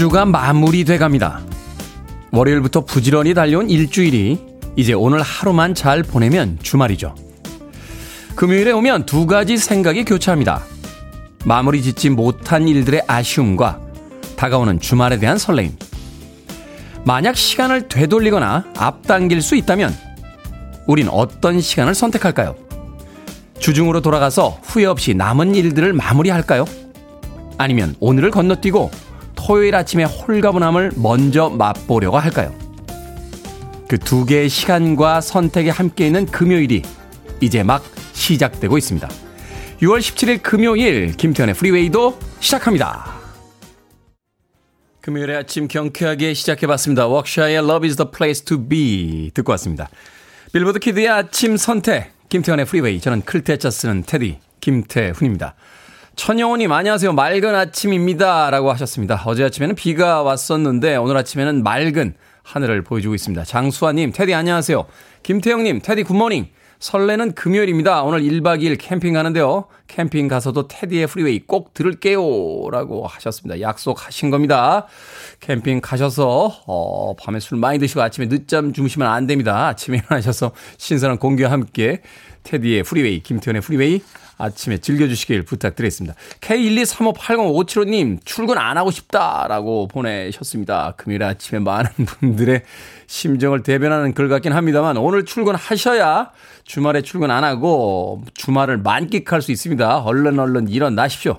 한 주가 마무리돼 갑니다. 월요일부터 부지런히 달려온 일주일이 이제 오늘 하루만 잘 보내면 주말이죠. 금요일에 오면 두 가지 생각이 교차합니다. 마무리 짓지 못한 일들의 아쉬움과 다가오는 주말에 대한 설레임. 만약 시간을 되돌리거나 앞당길 수 있다면 우린 어떤 시간을 선택할까요? 주중으로 돌아가서 후회 없이 남은 일들을 마무리할까요? 아니면 오늘을 건너뛰고 토요일 아침에 홀가분함을 먼저 맛보려고 할까요? 그 두 개의 시간과 선택이 함께 있는 금요일이 이제 막 시작되고 있습니다. 6월 17일 금요일 김태훈의 프리웨이도 시작합니다. 금요일의 아침 경쾌하게 시작해봤습니다. Workshy의 Love is the place to be 듣고 왔습니다. 빌보드 키드의 아침 선택 김태훈의 프리웨이 저는 클 태 자 쓰는 테디 김태훈입니다. 천영호님 안녕하세요. 맑은 아침입니다. 라고 하셨습니다. 어제 아침에는 비가 왔었는데 오늘 아침에는 맑은 하늘을 보여주고 있습니다. 장수아님 테디 안녕하세요. 김태형님 테디 good morning. 설레는 금요일입니다. 오늘 1박 2일 캠핑 가는데요. 캠핑 가서도 테디의 프리웨이 꼭 들을게요. 라고 하셨습니다. 약속하신 겁니다. 캠핑 가셔서, 어, 밤에 술 많이 드시고 아침에 늦잠 주무시면 안 됩니다. 아침에 일어나셔서 신선한 공기와 함께 테디의 프리웨이, 김태훈의 프리웨이 아침에 즐겨주시길 부탁드리겠습니다. K123580575님, 출근 안 하고 싶다라고 보내셨습니다. 금요일 아침에 많은 분들의 심정을 대변하는 글 같긴 합니다만, 오늘 출근하셔야 주말에 출근 안 하고 주말을 만끽할 수 있습니다. 얼른 얼른 일어나십시오.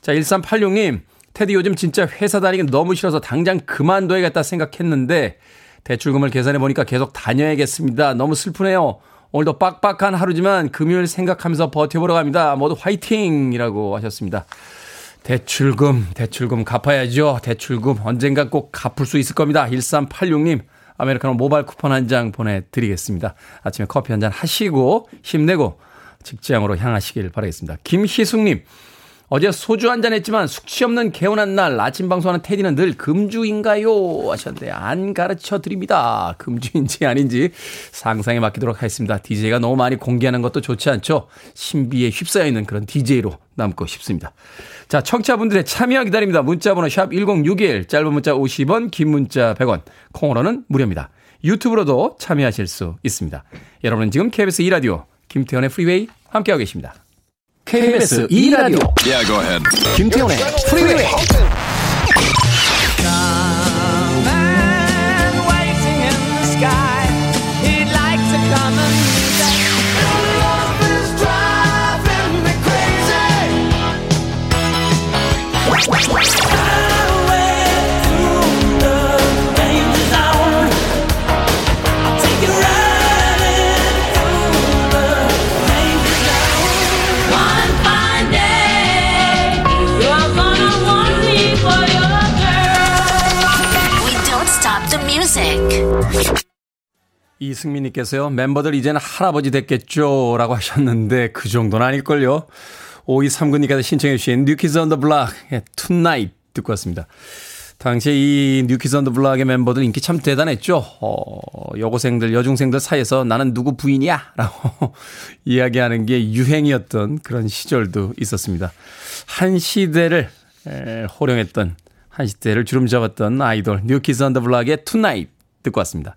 자, 1386님, 테디 요즘 진짜 회사 다니기 너무 싫어서 당장 그만둬야겠다 생각했는데, 대출금을 계산해 보니까 계속 다녀야겠습니다. 너무 슬프네요. 오늘도 빡빡한 하루지만 금요일 생각하면서 버텨보러 갑니다. 모두 화이팅! 이라고 하셨습니다. 대출금, 대출금 갚아야죠. 대출금 언젠가 꼭 갚을 수 있을 겁니다. 1386님, 아메리카노 모바일 쿠폰 한 장 보내드리겠습니다. 아침에 커피 한 잔 하시고 힘내고 직장으로 향하시길 바라겠습니다. 김희숙님, 어제 소주 한 잔 했지만 숙취 없는 개운한 날 아침 방송하는 테디는 늘 금주인가요? 하셨는데 안 가르쳐 드립니다. 금주인지 아닌지 상상에 맡기도록 하겠습니다. DJ가 너무 많이 공개하는 것도 좋지 않죠? 신비에 휩싸여 있는 그런 DJ로 남고 싶습니다. 자, 청취자분들의 참여 기다립니다. 문자 번호 샵 1061, 짧은 문자 50원, 긴 문자 100원, 콩으로는 무료입니다. 유튜브로도 참여하실 수 있습니다. 여러분은 지금 KBS 2라디오 김태훈의 프리웨이 함께하고 계십니다. KBS 2라디오 Yeah, go ahead. 김태훈의 프리웨이 이승민님께서요 멤버들 이제는 할아버지 됐겠죠? 라고 하셨는데 그 정도는 아닐걸요? 5239님께서 신청해 주신 New Kids on the Block의 Tonight 듣고 왔습니다. 당시에 이 New Kids on the Block의 멤버들 인기 참 대단했죠? 어, 여고생들 여중생들 사이에서 나는 누구 부인이야? 라고 이야기하는 게 유행이었던 그런 시절도 있었습니다. 한 시대를 에, 호령했던 한 시대를 주름 잡았던 아이돌 New Kids on the Block의 Tonight 듣고 왔습니다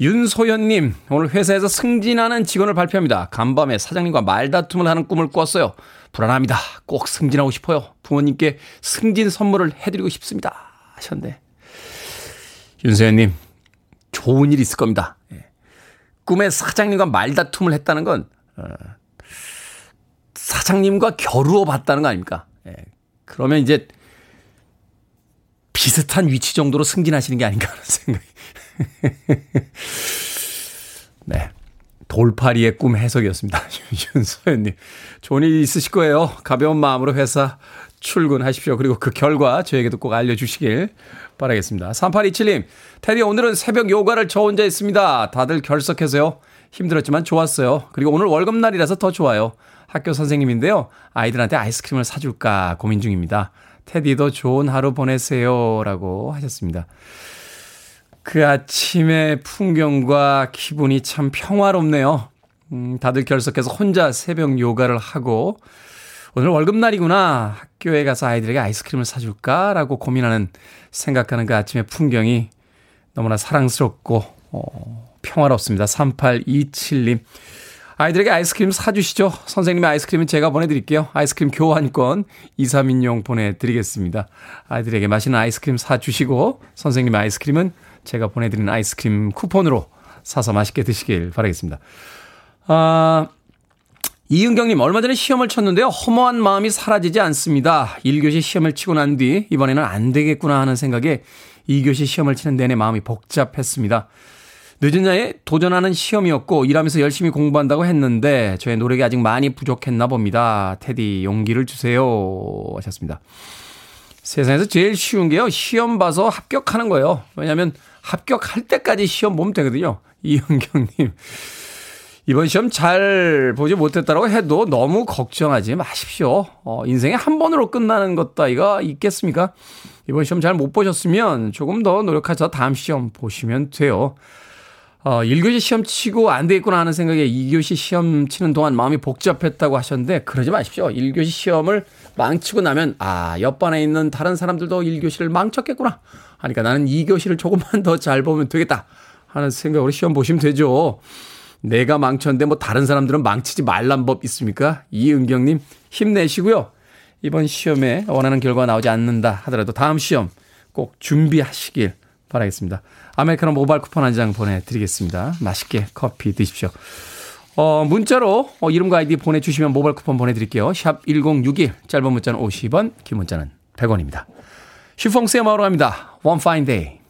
윤소연님, 오늘 회사에서 승진하는 직원을 발표합니다. 간밤에 사장님과 말다툼을 하는 꿈을 꿨어요. 불안합니다. 꼭 승진하고 싶어요. 부모님께 승진 선물을 해드리고 싶습니다. 하셨는데. 윤소연님, 좋은 일 있을 겁니다. 예. 꿈에 사장님과 말다툼을 했다는 건, 어, 사장님과 겨루어 봤다는 거 아닙니까? 예. 그러면 이제 비슷한 위치 정도로 승진하시는 게 아닌가 하는 생각이. 네. 돌파리의 꿈 해석이었습니다. 윤소연님. 좋은 일 있으실 거예요. 가벼운 마음으로 회사 출근하십시오. 그리고 그 결과 저에게도 꼭 알려주시길 바라겠습니다. 3827님. 테디 오늘은 새벽 요가를 저 혼자 했습니다. 다들 결석해서요. 힘들었지만 좋았어요. 그리고 오늘 월급날이라서 더 좋아요. 학교 선생님인데요. 아이들한테 아이스크림을 사줄까 고민 중입니다. 테디도 좋은 하루 보내세요. 라고 하셨습니다. 그 아침의 풍경과 기분이 참 평화롭네요. 음, 다들 결석해서 혼자 새벽 요가를 하고 오늘 월급날이구나. 학교에 가서 아이들에게 아이스크림을 사줄까라고 고민하는 생각하는 그 아침의 풍경이 너무나 사랑스럽고 어, 평화롭습니다. 3827님. 아이들에게 아이스크림 사주시죠. 선생님의 아이스크림은 제가 보내드릴게요. 아이스크림 교환권 2, 3인용 보내드리겠습니다. 아이들에게 맛있는 아이스크림 사주시고 선생님의 아이스크림은 제가 보내드리는 아이스크림 쿠폰으로 사서 맛있게 드시길 바라겠습니다. 아, 이은경님, 얼마 전에 시험을 쳤는데요. 허무한 마음이 사라지지 않습니다. 1교시 시험을 치고 난 뒤, 이번에는 안 되겠구나 하는 생각에 2교시 시험을 치는 내내 마음이 복잡했습니다. 늦은 나이에 도전하는 시험이었고, 일하면서 열심히 공부한다고 했는데, 저의 노력이 아직 많이 부족했나 봅니다. 테디, 용기를 주세요. 하셨습니다. 세상에서 제일 쉬운 게요, 시험 봐서 합격하는 거예요. 왜냐면, 합격할 때까지 시험 보면 되거든요. 이은경님. 이번 시험 잘 보지 못했다고 해도 너무 걱정하지 마십시오. 어, 인생에 한 번으로 끝나는 것 따위가 있겠습니까? 이번 시험 잘 못 보셨으면 조금 더 노력하셔서 다음 시험 보시면 돼요. 어, 1교시 시험 치고 안 되겠구나 하는 생각에 2교시 시험 치는 동안 마음이 복잡했다고 하셨는데 그러지 마십시오. 1교시 시험을 망치고 나면 아, 옆반에 있는 다른 사람들도 1교시를 망쳤겠구나. 하니까 나는 2교시를 조금만 더 잘 보면 되겠다 하는 생각으로 시험 보시면 되죠. 내가 망쳤는데 뭐 다른 사람들은 망치지 말란 법 있습니까? 이은경님 힘내시고요. 이번 시험에 원하는 결과 나오지 않는다 하더라도 다음 시험 꼭 준비하시길 바라겠습니다. 아메리카노 모바일 쿠폰 한 장 보내드리겠습니다. 맛있게 커피 드십시오. 어, 문자로 어, 이름과 아이디 보내주시면 모바일 쿠폰 보내드릴게요. 샵 1061, 짧은 문자는 50원, 긴 문자는 100원입니다. Chiffons의 음악으로 갑니다. One fine day.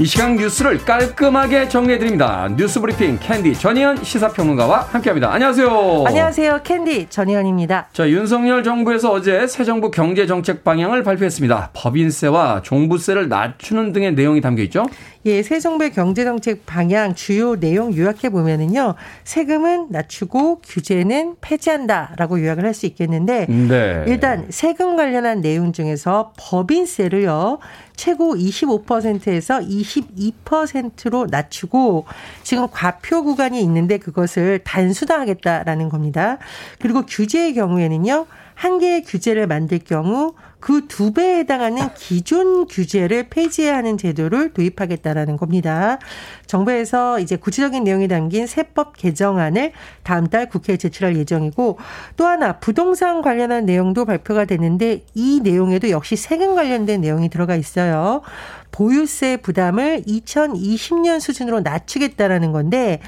이 시간 뉴스를 깔끔하게 정리해드립니다. 뉴스 브리핑 캔디 전희연 시사평론가와 함께합니다. 안녕하세요. 안녕하세요. 캔디 전희연입니다. 자, 윤석열 정부에서 어제 새 정부 경제정책 방향을 발표했습니다. 법인세와 종부세를 낮추는 등의 내용이 담겨 있죠? 예, 새 정부의 경제 정책 방향 주요 내용 요약해 보면은요, 세금은 낮추고 규제는 폐지한다라고 요약을 할 수 있겠는데, 네. 일단 세금 관련한 내용 중에서 법인세를요, 최고 25%에서 22%로 낮추고 지금 과표 구간이 있는데 그것을 단순화하겠다라는 겁니다. 그리고 규제의 경우에는요. 한 개의 규제를 만들 경우 그 두 배에 해당하는 기존 규제를 폐지해야 하는 제도를 도입하겠다라는 겁니다. 정부에서 이제 구체적인 내용이 담긴 세법 개정안을 다음 달 국회에 제출할 예정이고 또 하나 부동산 관련한 내용도 발표가 됐는데 이 내용에도 역시 세금 관련된 내용이 들어가 있어요. 보유세 부담을 2020년 수준으로 낮추겠다라는 건데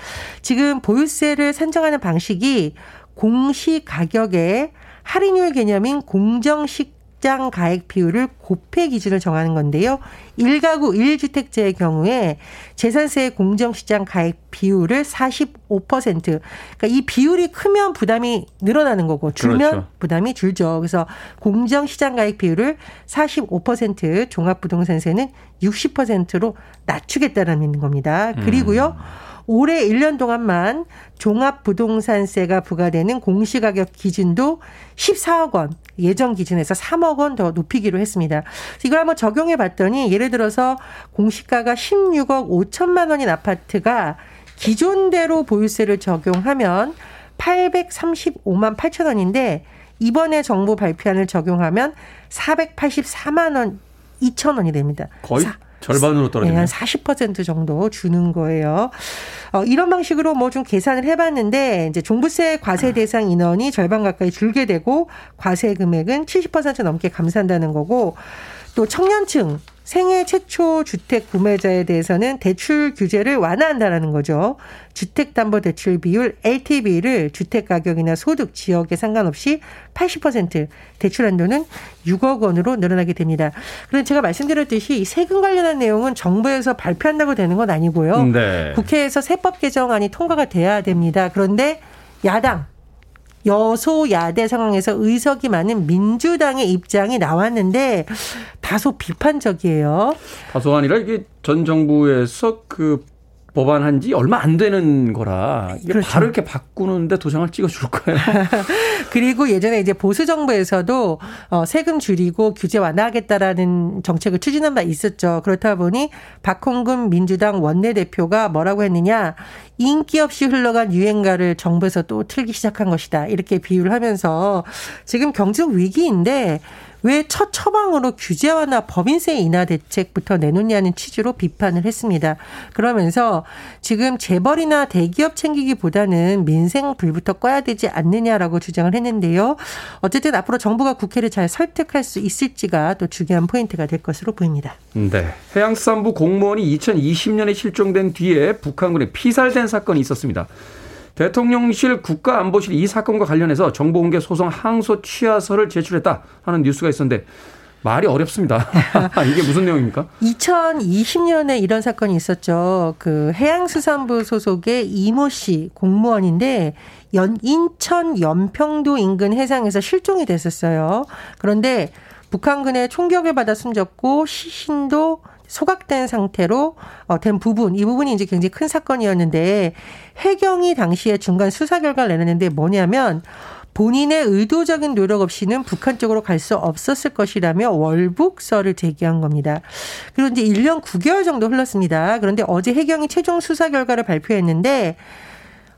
지금 보유세를 산정하는 방식이 공시 가격에 할인율 개념인 공정식 장 가액 비율을 곱해 기준을 정하는 건데요. 1가구 1주택자의 경우에 재산세 공정시장 가액 비율을 45%. 그러니까 이 비율이 크면 부담이 늘어나는 거고 줄면 그렇죠. 부담이 줄죠. 그래서 공정시장 가액 비율을 45% 종합부동산세는 60%로 낮추겠다라는 겁니다. 그리고요. 올해 1년 동안만 종합부동산세가 부과되는 공시가격 기준도 14억 원, 예정 기준에서 3억 원 더 높이기로 했습니다. 이걸 한번 적용해 봤더니 예를 들어서 공시가가 16억 5천만 원인 아파트가 기존대로 보유세를 적용하면 835만 8천 원인데 이번에 정부 발표안을 적용하면 484만 원 2천 원이 됩니다. 거의 사- 절반으로 네, 떨어지네요. 한40% 정도 주는 거예요. 어, 이런 방식으로 뭐 좀 계산을 해봤는데 이제 종부세 과세 대상 인원이 절반 가까이 줄게 되고 과세 금액은 70% 넘게 감산다는 거고 또 청년층 생애 최초 주택 구매자에 대해서는 대출 규제를 완화한다라는 거죠. 주택담보대출 비율 LTV를 주택 가격이나 소득 지역에 상관없이 80% 대출 한도는 6억 원으로 늘어나게 됩니다. 그런데 제가 말씀드렸듯이 이 세금 관련한 내용은 정부에서 발표한다고 되는 건 아니고요. 네. 국회에서 세법 개정안이 통과가 돼야 됩니다. 그런데 야당 여소야대 상황에서 의석이 많은 민주당의 입장이 나왔는데 다소 비판적이에요. 다소 아니라 이게 전 정부에서 그 법안한 지 얼마 안 되는 거라 그렇죠. 바로 이렇게 바꾸는데 도장을 찍어줄 거예요. 그리고 예전에 이제 보수 정부에서도 어, 세금 줄이고 규제 완화하겠다라는 정책을 추진한 바 있었죠. 그렇다 보니 박홍근 민주당 원내대표가 뭐라고 했느냐. 인기 없이 흘러간 유행가를 정부에서 또 틀기 시작한 것이다. 이렇게 비유를 하면서 지금 경제적 위기인데 왜 첫 처방으로 규제 완화 법인세 인하 대책부터 내놓냐는 취지로 비판을 했습니다. 그러면서 지금 재벌이나 대기업 챙기기보다는 민생 불부터 꺼야 되지 않느냐라고 주장을 했는데요. 어쨌든 앞으로 정부가 국회를 잘 설득할 수 있을지가 또 중요한 포인트가 될 것으로 보입니다. 네. 해양수산부 공무원이 2020년에 실종된 뒤에 북한군에 피살된 사건이 있었습니다. 대통령실 국가안보실 이 사건과 관련해서 정보공개 소송 항소 취하서를 제출했다 하는 뉴스가 있었는데 말이 어렵습니다. 이게 무슨 내용입니까? 2020년에 이런 사건이 있었죠. 그 해양수산부 소속의 이모 씨 공무원인데 연 인천 연평도 인근 해상에서 실종이 됐었어요. 그런데 북한군의 총격을 받아 숨졌고 시신도 소각된 상태로 어, 된 부분, 이 부분이 이제 굉장히 큰 사건이었는데 해경이 당시에 중간 수사 결과를 내놨는데 뭐냐면 본인의 의도적인 노력 없이는 북한 쪽으로 갈 수 없었을 것이라며 월북서를 제기한 겁니다. 그리고 이제 1년 9개월 정도 흘렀습니다. 그런데 어제 해경이 최종 수사 결과를 발표했는데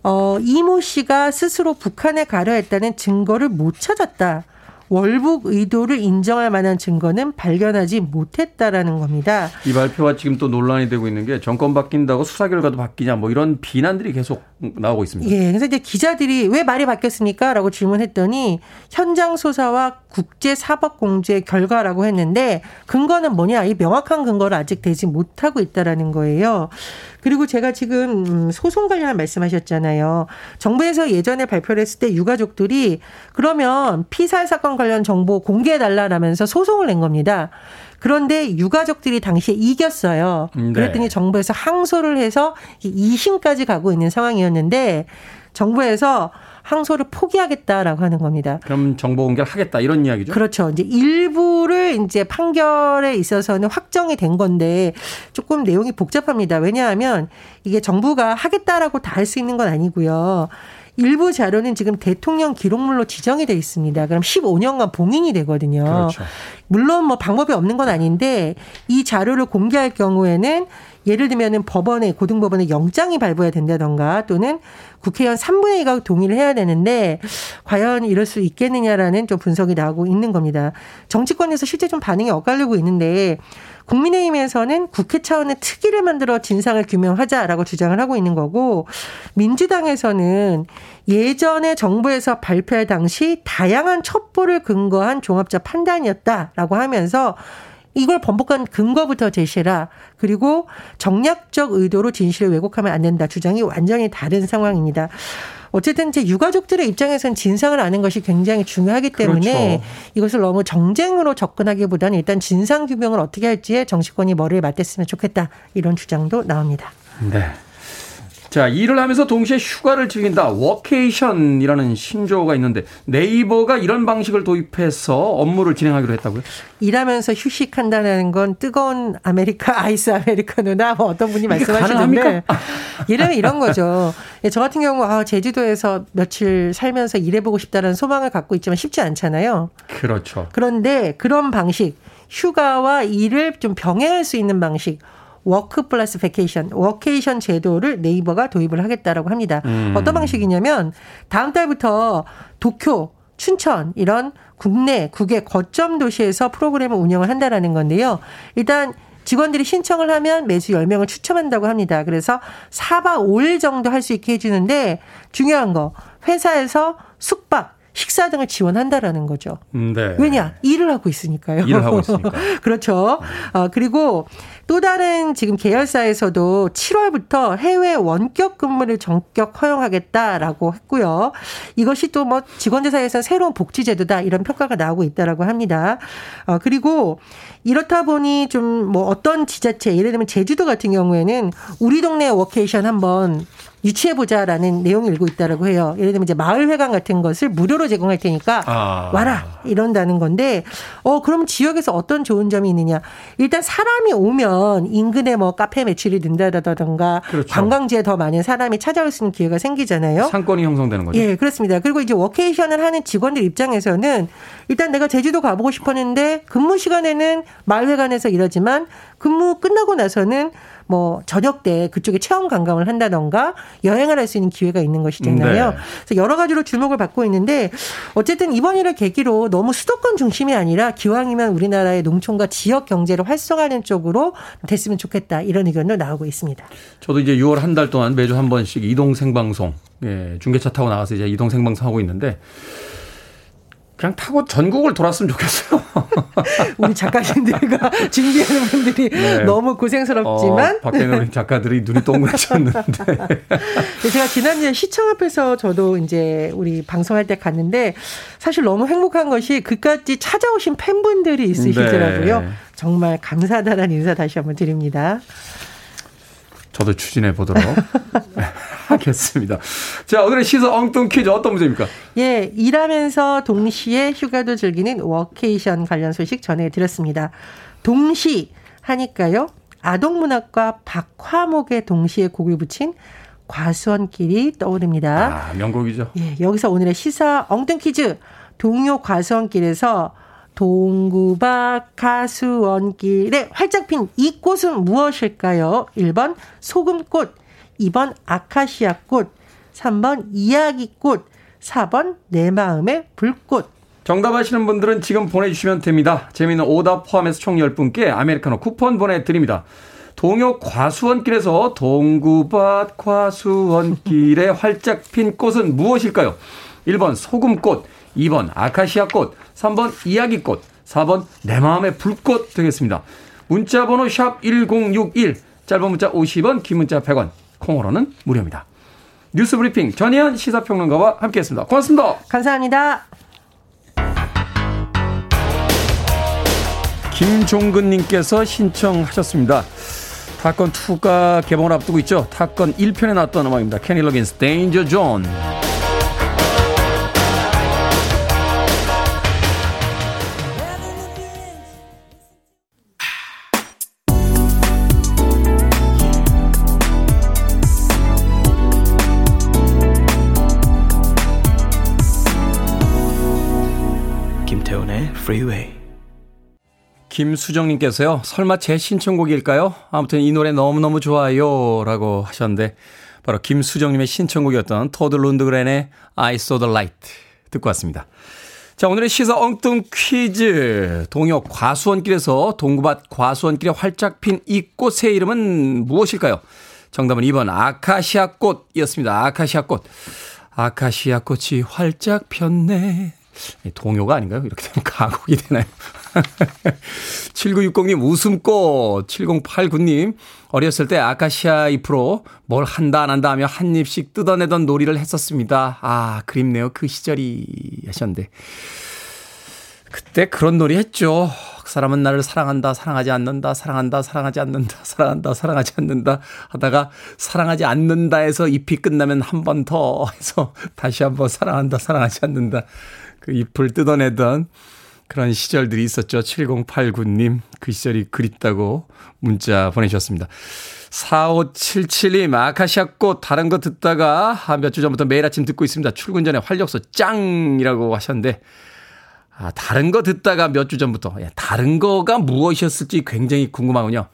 어, 이모 씨가 스스로 북한에 가려 했다는 증거를 못 찾았다. 월북 의도를 인정할 만한 증거는 발견하지 못했다라는 겁니다. 이 발표가 지금 또 논란이 되고 있는 게 정권 바뀐다고 수사 결과도 바뀌냐 뭐 이런 비난들이 계속 나오고 있습니다. 예, 그래서 이제 기자들이 왜 말이 바뀌었습니까? 라고 질문했더니 현장 소사와 국제 사법공제 결과라고 했는데 근거는 뭐냐? 이 명확한 근거를 아직 되지 못하고 있다라는 거예요. 그리고 제가 지금 음, 소송 관련 말씀하셨잖아요. 정부에서 예전에 발표를 했을 때 유가족들이 그러면 피살 사건 관련 정보 공개해 달라라면서 소송을 낸 겁니다. 그런데 유가족들이 당시에 이겼어요. 네. 그랬더니 정부에서 항소를 해서 2심까지 가고 있는 상황이었는데 정부에서 항소를 포기하겠다라고 하는 겁니다. 그럼 정보 공개를 하겠다 이런 이야기죠. 그렇죠. 이제 일부를 이제 판결에 있어서는 확정이 된 건데 조금 내용이 복잡합니다. 왜냐하면 이게 정부가 하겠다라고 다 할 수 있는 건 아니고요. 일부 자료는 지금 대통령 기록물로 지정이 돼 있습니다. 그럼 15년간 봉인이 되거든요. 그렇죠. 물론 뭐 방법이 없는 건 아닌데 이 자료를 공개할 경우에는 예를 들면은 법원에 고등법원에 영장이 발부해야 된다던가 또는 국회의원 3분의 2가 동의를 해야 되는데 과연 이럴 수 있겠느냐라는 좀 분석이 나오고 있는 겁니다. 정치권에서 실제 좀 반응이 엇갈리고 있는데 국민의힘에서는 국회 차원의 특위를 만들어 진상을 규명하자라고 주장을 하고 있는 거고 민주당에서는 예전에 정부에서 발표할 당시 다양한 첩보를 근거한 종합적 판단이었다라고 하면서 이걸 번복한 근거부터 제시해라. 그리고 정략적 의도로 진실을 왜곡하면 안 된다. 주장이 완전히 다른 상황입니다. 어쨌든 제 유가족들의 입장에서는 진상을 아는 것이 굉장히 중요하기 때문에 그렇죠. 이것을 너무 정쟁으로 접근하기보다는 일단 진상 규명을 어떻게 할지에 정치권이 머리를 맞댔으면 좋겠다. 이런 주장도 나옵니다. 네. 자, 일을 하면서 동시에 휴가를 즐긴다. 워케이션이라는 신조어가 있는데 네이버가 이런 방식을 도입해서 업무를 진행하기로 했다고요? 일하면서 휴식한다는 건 뜨거운 아메리카 아이스 아메리카노나 뭐 어떤 분이 말씀하시는데? 예를 이런 거죠. 예, 저 같은 경우 아 제주도에서 며칠 살면서 일해보고 싶다는 소망을 갖고 있지만 쉽지 않잖아요. 그렇죠. 그런데 그런 방식 휴가와 일을 좀 병행할 수 있는 방식 work plus vacation, workation 제도를 네이버가 도입을 하겠다라고 합니다. 음. 어떤 방식이냐면 다음 달부터 도쿄, 춘천 이런 국내 국외 거점 도시에서 프로그램을 운영을 한다라는 건데요. 일단 직원들이 신청을 하면 매주 10명을 추첨한다고 합니다. 그래서 4박 5일 정도 할 수 있게 해주는데 중요한 거 회사에서 숙박, 식사 등을 지원한다라는 거죠. 네. 왜냐? 일을 하고 있으니까요. 일을 하고 있으니까. 그렇죠. 어, 그리고 또 다른 지금 계열사에서도 7월부터 해외 원격 근무를 전격 허용하겠다라고 했고요. 이것이 또 뭐 직원들 사이에서는 새로운 복지 제도다 이런 평가가 나오고 있다라고 합니다. 어, 그리고 이렇다 보니 좀 뭐 어떤 지자체 예를 들면 제주도 같은 경우에는 우리 동네 워케이션 한번 유치해 보자라는 내용이 일고 있다라고 해요. 예를 들면 이제 마을 회관 같은 것을 무료로 제공할 테니까 아. 와라 이런다는 건데 어 그럼 지역에서 어떤 좋은 점이 있느냐? 일단 사람이 오면 인근에 뭐 카페 매출이 는다라던가 그렇죠. 관광지에 더 많은 사람이 찾아올 수 있는 기회가 생기잖아요. 상권이 형성되는 거죠. 예, 그렇습니다. 그리고 이제 워케이션을 하는 직원들 입장에서는 일단 내가 제주도 가보고 싶었는데 근무 시간에는 마을 회관에서 일하지만 근무 끝나고 나서는 뭐 저녁 때 그쪽에 체험 관광을 한다던가 여행을 할 수 있는 기회가 있는 것이잖아요. 네. 그래서 여러 가지로 주목을 받고 있는데 어쨌든 이번 일을 계기로 너무 수도권 중심이 아니라 기왕이면 우리나라의 농촌과 지역 경제를 활성화하는 쪽으로 됐으면 좋겠다 이런 의견도 나오고 있습니다. 저도 이제 6월 한 달 동안 매주 한 번씩 이동 생방송, 예, 중계차 타고 나가서 이제 이동 생방송 하고 있는데 그냥 타고 전국을 돌았으면 좋겠어요. 우리 작가님들과 준비하는 분들이 네. 너무 고생스럽지만 어, 밖에 우리 작가들이 눈이 동그래졌는데. 네, 제가 지난주에 시청 앞에서 저도 이제 우리 방송할 때 갔는데 사실 너무 행복한 것이 그까지 찾아오신 팬분들이 있으시더라고요. 네. 정말 감사하다는 인사 다시 한번 드립니다. 저도 추진해 보도록 하겠습니다. 자, 오늘의 시사 엉뚱 퀴즈 어떤 문제입니까? 예, 일하면서 동시에 휴가도 즐기는 워케이션 관련 소식 전해드렸습니다. 동시 하니까요. 아동문학과 박화목의 동시에 곡을 붙인 과수원길이 떠오릅니다. 아, 명곡이죠. 예, 여기서 오늘의 시사 엉뚱 퀴즈. 동요 과수원길에서 동구박 가수원길에 활짝 핀 이 꽃은 무엇일까요? 1번 소금꽃, 2번 아카시아꽃, 3번 이야기꽃, 4번 내 마음의 불꽃. 정답 아시는 분들은 지금 보내주시면 됩니다. 재미있는 오답 포함해서 총 10분께 아메리카노 쿠폰 보내드립니다. 동요 과수원길에서 동구밭 과수원길에 활짝 핀 꽃은 무엇일까요? 1번 소금꽃, 2번 아카시아 꽃, 3번 이야기꽃, 4번 내 마음의 불꽃 되겠습니다. 문자 번호 샵 1061, 짧은 문자 50원, 긴 문자 100원, 콩으로는 무료입니다. 뉴스 브리핑 전혜연 시사평론가와 함께했습니다. 고맙습니다. 감사합니다. 김종근님께서 신청하셨습니다. Top Gun 2가 개봉을 앞두고 있죠. Top Gun 1편에 나왔던 음악입니다. 케니 로긴스 Danger Zone. Freeway. 김수정님께서요. 설마 제 신청곡일까요? 아무튼 이 노래 너무너무 좋아요. 라고 하셨는데 바로 김수정님의 신청곡이었던 토드 룬드그렌의 I saw the light 듣고 왔습니다. 자, 오늘의 시사 엉뚱 퀴즈. 동요 과수원길에서 동구밭 과수원길에 활짝 핀 이 꽃의 이름은 무엇일까요? 정답은 2번 아카시아 꽃이었습니다. 아카시아 꽃. 아카시아 꽃이 활짝 폈네. 동요가 아닌가요? 이렇게 되면 가곡이 되나요? 7960님 웃음꽃 7089님 어렸을 때 아카시아 잎으로 뭘 한다 안 한다 하며 한 입씩 뜯어내던 놀이를 했었습니다. 아 그립네요 그 시절이 하셨는데 그때 그런 놀이 했죠. 그 사람은 나를 사랑한다, 사랑하지 않는다, 사랑한다, 사랑하지 않는다, 사랑한다, 사랑하지 않는다 하다가 사랑하지 않는다에서 잎이 끝나면 한 번 더 해서 다시 한 번 사랑한다, 사랑하지 않는다 그 잎을 뜯어내던 그런 시절들이 있었죠. 7089님 그 시절이 그립다고 문자 보내주셨습니다. 4577님 아카시아 꽃 다른 거 듣다가 몇주 전부터 매일 아침 듣고 있습니다. 출근 전에 활력소 짱이라고 하셨는데 아, 다른 거 듣다가 몇 주 전부터 예, 다른 거가 무엇이었을지 굉장히 궁금하군요.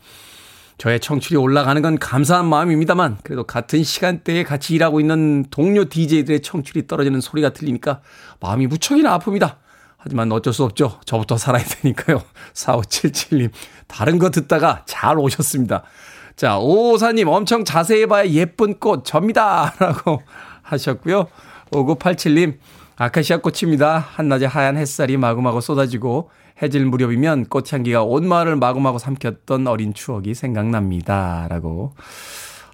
저의 청출이 올라가는 건 감사한 마음입니다만 그래도 같은 시간대에 같이 일하고 있는 동료 DJ들의 청출이 떨어지는 소리가 들리니까 마음이 무척이나 아픕니다. 하지만 어쩔 수 없죠. 저부터 살아야 되니까요. 4577님 다른 거 듣다가 잘 오셨습니다. 자, 오사님 엄청 자세히 봐야 예쁜 꽃 접니다. 라고 하셨고요. 5987님 아카시아 꽃입니다. 한낮에 하얀 햇살이 마구마구 쏟아지고 해질 무렵이면 꽃향기가 온 마을을 마구마구 삼켰던 어린 추억이 생각납니다. 라고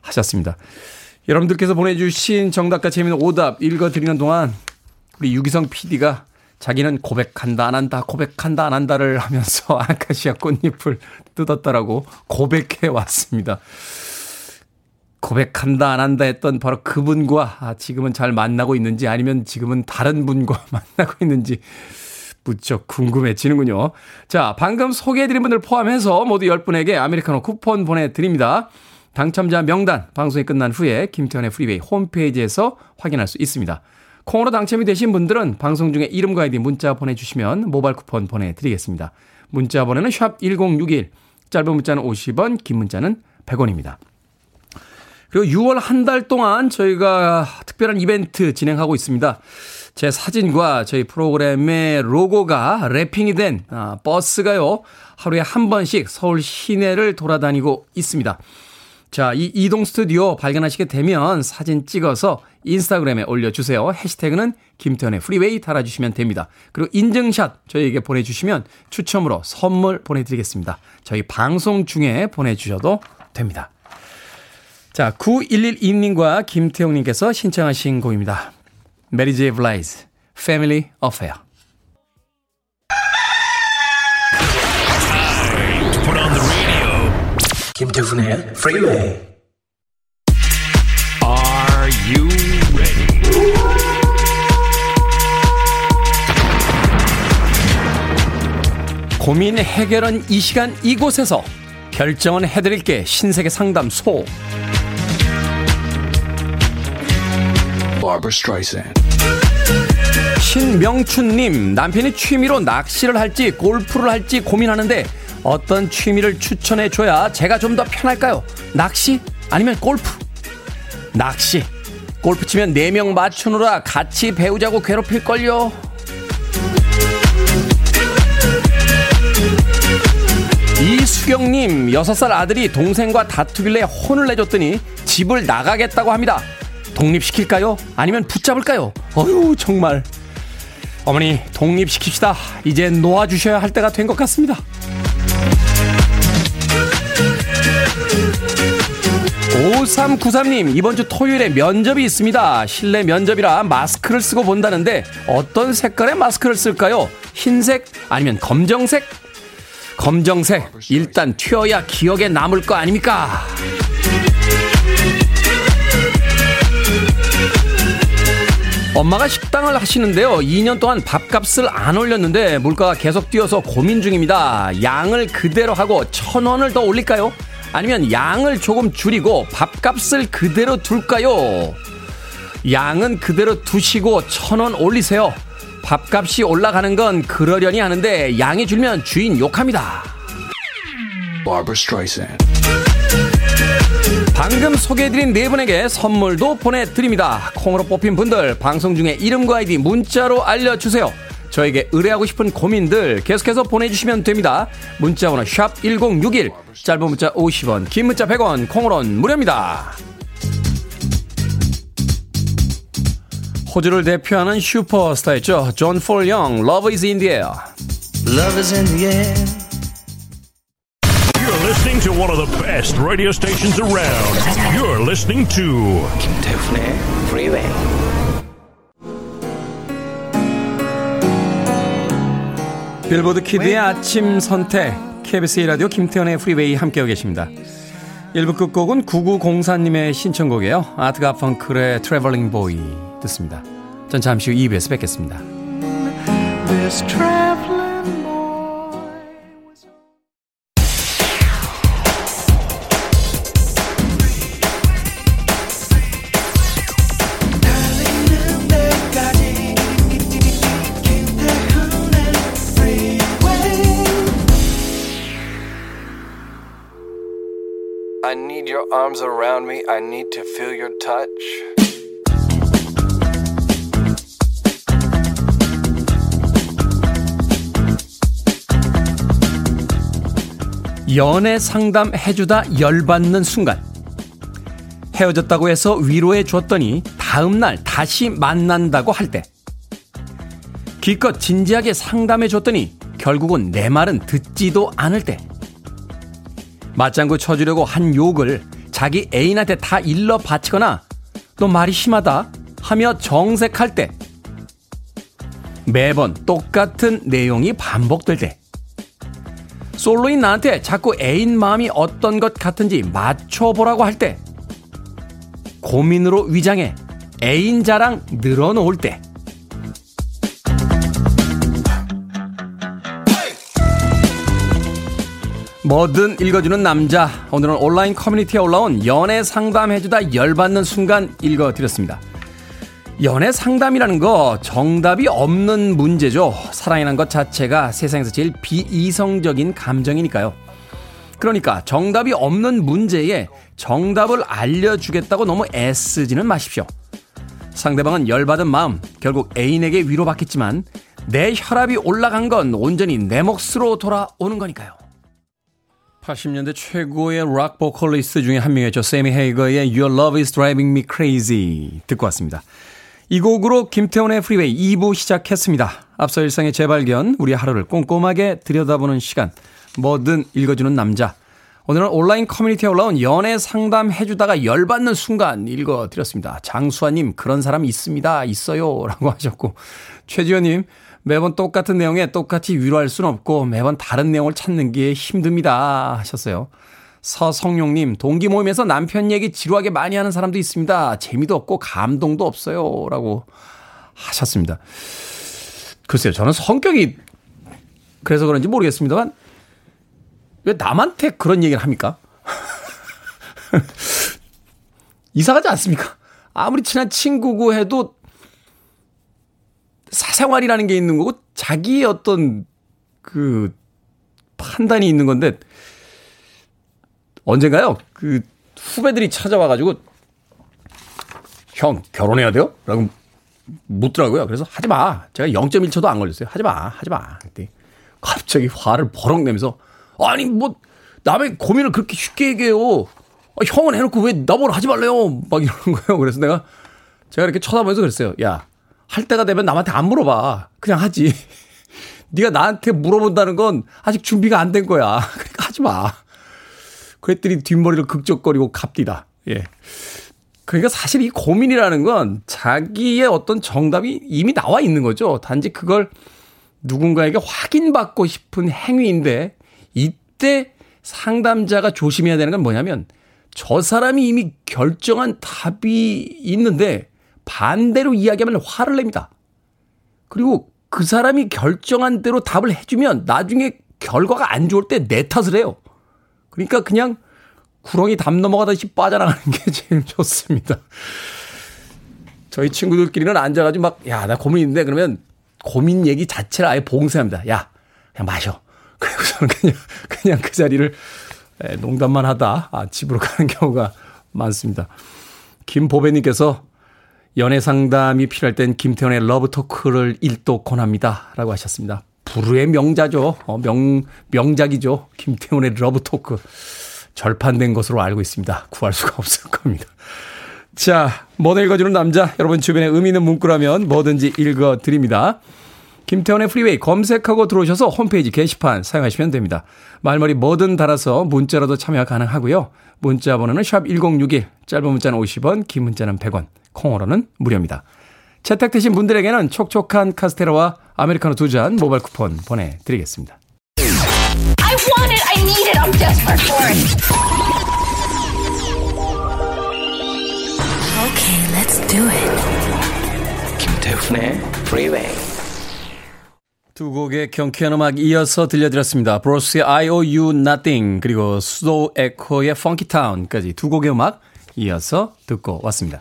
하셨습니다. 여러분들께서 보내주신 정답과 재미있는 오답 읽어드리는 동안 우리 유기성 PD가 자기는 고백한다 안 한다 고백한다 안 한다를 하면서 아카시아 꽃잎을 뜯었다라고 고백해 왔습니다. 고백한다 안 한다 했던 바로 그분과 아, 지금은 잘 만나고 있는지 아니면 지금은 다른 분과 만나고 있는지 무척 궁금해지는군요. 자, 방금 소개해드린 분들 포함해서 모두 10분에게 아메리카노 쿠폰 보내드립니다. 당첨자 명단 방송이 끝난 후에 김태훈의 Freeway 홈페이지에서 확인할 수 있습니다. 콩으로 당첨이 되신 분들은 방송 중에 이름과 아이디 문자 보내주시면 모바일 쿠폰 보내드리겠습니다. 문자 번호는 샵 1061, 짧은 문자는 50원, 긴 문자는 100원입니다. 그리고 6월 한 달 동안 저희가 특별한 이벤트 진행하고 있습니다. 제 사진과 저희 프로그램의 로고가 wrapping이 된 아, 버스가요. 하루에 한 번씩 서울 시내를 돌아다니고 있습니다. 자, 이 이동 스튜디오 발견하시게 되면 사진 찍어서 인스타그램에 올려주세요. 해시태그는 김태훈의 Freeway 달아주시면 됩니다. 그리고 인증샷 저희에게 보내주시면 추첨으로 선물 보내드리겠습니다. 저희 방송 중에 보내주셔도 됩니다. 자, 9112님과 김태용님께서 신청하신 곡입니다. 메리 제이 블라이즈, Family Affair. The radio. 김태훈의 Freeway. Are you ready? 고민 해결은 이 시간 이곳에서 결정은 해드릴게 신세계 상담소. Barbara Streisand. 신명춘님, 남편이 취미로 낚시를 할지 골프를 할지 고민하는데 어떤 취미를 추천해 줘야 제가 좀 더 편할까요? 낚시? 아니면 골프? 낚시. 골프 치면 4명 맞추느라 같이 배우자고 괴롭힐걸요. 이수경님, 6살 아들이 동생과 다투길래 혼을 내줬더니 집을 나가겠다고 합니다. 독립시킬까요? 아니면 붙잡을까요? 어휴, 정말. 어머니, 독립시킵시다. 이제 놓아주셔야 할 때가 된 것 같습니다. 5393님, 이번 주 토요일에 면접이 있습니다. 실내 면접이라 마스크를 쓰고 본다는데 어떤 색깔의 마스크를 쓸까요? 흰색 아니면 검정색? 검정색. 일단 튀어야 기억에 남을 거 아닙니까? 엄마가 식당을 하시는데요. 2년 동안 밥값을 안 올렸는데 물가가 계속 뛰어서 고민 중입니다. 양을 그대로 하고 천 원을 더 올릴까요? 아니면 양을 조금 줄이고 밥값을 그대로 둘까요? 양은 그대로 두시고 천 원 올리세요. 밥값이 올라가는 건 그러려니 하는데 양이 줄면 주인 욕합니다. 방금 소개해드린 네 분에게 선물도 보내드립니다. 콩으로 뽑힌 분들 방송 중에 이름과 아이디 문자로 알려주세요. 저에게 의뢰하고 싶은 고민들 계속해서 보내주시면 됩니다. 문자번호 샵 1061, 짧은 문자 50원, 긴 문자 100원, 콩으로는 무료입니다. 호주를 대표하는 슈퍼스타였죠. 존 폴 영, Love is in the air. Listening to one of the best radio stations around. You're listening to 김태훈의 Freeway. 빌보드 kid의 아침 선택 KBS 1라디오 김태훈의 Freeway 함께하고 계십니다. 1부 끝곡은 9904님의 신청곡이에요. 아트 가펑클의 Traveling Boy 듣습니다. 전 잠시 후 2부에서 뵙겠습니다. Arms around me. I need to feel your touch. 연애 상담 해주다 열받는 순간. 헤어졌다고 해서 위로해 줬더니 다음날 다시 만난다고 할 때. 기껏 진지하게 상담해 줬더니 결국은 내 말은 듣지도 않을 때. 맞장구 쳐주려고 한 욕을 자기 애인한테 다 일러 바치거나 너 말이 심하다 하며 정색할 때. 매번 똑같은 내용이 반복될 때. 솔로인 나한테 자꾸 애인 마음이 어떤 것 같은지 맞춰보라고 할 때. 고민으로 위장해 애인 자랑 늘어놓을 때. 뭐든 읽어주는 남자. 오늘은 온라인 커뮤니티에 올라온 연애 상담해주다 열받는 순간 읽어드렸습니다. 연애 상담이라는 거 정답이 없는 문제죠. 사랑이라는 것 자체가 세상에서 제일 비이성적인 감정이니까요. 그러니까 정답이 없는 문제에 정답을 알려주겠다고 너무 애쓰지는 마십시오. 상대방은 열받은 마음, 결국 애인에게 위로받겠지만 내 혈압이 올라간 건 온전히 내 몫으로 돌아오는 거니까요. 80년대 최고의 락 보컬리스트 중에 한 명이었죠. 새미 헤이거의 Your Love is Driving Me Crazy 듣고 왔습니다. 이 곡으로 김태훈의 Freeway 2부 시작했습니다. 앞서 일상의 재발견, 우리 하루를 꼼꼼하게 들여다보는 시간, 뭐든 읽어주는 남자. 오늘은 온라인 커뮤니티에 올라온 연애 상담 해주다가 열받는 순간 읽어드렸습니다. 장수아님, 그런 사람 있습니다. 있어요. 라고 하셨고, 최지현님, 매번 똑같은 내용에 똑같이 위로할 수는 없고 매번 다른 내용을 찾는 게 힘듭니다. 하셨어요. 서성용님, 동기 모임에서 남편 얘기 지루하게 많이 하는 사람도 있습니다. 재미도 없고 감동도 없어요. 라고 하셨습니다. 글쎄요, 저는 성격이 그래서 그런지 모르겠습니다만, 왜 남한테 그런 얘기를 합니까? 이상하지 않습니까? 아무리 친한 친구고 해도 사생활이라는 게 있는 거고 자기의 어떤 그 판단이 있는 건데 언젠가요? 그 후배들이 찾아와 가지고 형 결혼해야 돼요? 라고 묻더라고요. 그래서 하지 마. 제가 0.1초도 안 걸렸어요. 하지 마. 하지 마. 그때 갑자기 화를 버럭 내면서 아니 뭐 남의 고민을 그렇게 쉽게 얘기해요. 아, 형은 해놓고 왜 나보러 하지 말래요? 막 이러는 거예요. 그래서 내가 제가 이렇게 쳐다보면서 그랬어요. 야, 할 때가 되면 남한테 안 물어봐. 그냥 하지. 네가 나한테 물어본다는 건 아직 준비가 안 된 거야. 그러니까 하지 마. 그랬더니 뒷머리를 극적거리고 갑디다. 예. 그러니까 사실 이 고민이라는 건 자기의 어떤 정답이 이미 나와 있는 거죠. 단지 그걸 누군가에게 확인받고 싶은 행위인데 이때 상담자가 조심해야 되는 건 뭐냐면 저 사람이 이미 결정한 답이 있는데 반대로 이야기하면 화를 냅니다. 그리고 그 사람이 결정한 대로 답을 해주면 나중에 결과가 안 좋을 때 내 탓을 해요. 그러니까 그냥 구렁이 담 넘어가듯이 빠져나가는 게 제일 좋습니다. 저희 친구들끼리는 앉아가지고 막, 야, 나 고민 있는데 그러면 고민 얘기 자체를 아예 봉쇄합니다. 야, 그냥 마셔. 그리고 저는 그냥, 그냥 그 자리를 에, 농담만 하다 아, 집으로 가는 경우가 많습니다. 김보배님께서 연애 상담이 필요할 땐 김태훈의 Love Talk를 일독 권합니다. 라고 하셨습니다. 불후의 명자죠. 어, 명, 명작이죠. 김태훈의 Love Talk. 절판된 것으로 알고 있습니다. 구할 수가 없을 겁니다. 자, 뭐든 읽어주는 남자. 여러분 주변에 의미 있는 문구라면 뭐든지 읽어드립니다. 김태훈의 Freeway 검색하고 들어오셔서 홈페이지 게시판 사용하시면 됩니다. 말머리 뭐든 달아서 문자로도 참여 가능하고요. 문자 번호는 샵 1061, 짧은 문자는 50원, 긴 문자는 100원, 콩으로는 무료입니다. 채택되신 분들에게는 촉촉한 카스테라와 아메리카노 두 잔 모바일 쿠폰 보내드리겠습니다. I want it. I need it. I'm desperate for it. Okay, let's do it. 김태훈의 Freeway. 두 곡의 경쾌한 음악 이어서 들려드렸습니다. 브로스의 I owe you nothing 그리고 수도 에코의 Funky Town까지 두 곡의 음악 이어서 듣고 왔습니다.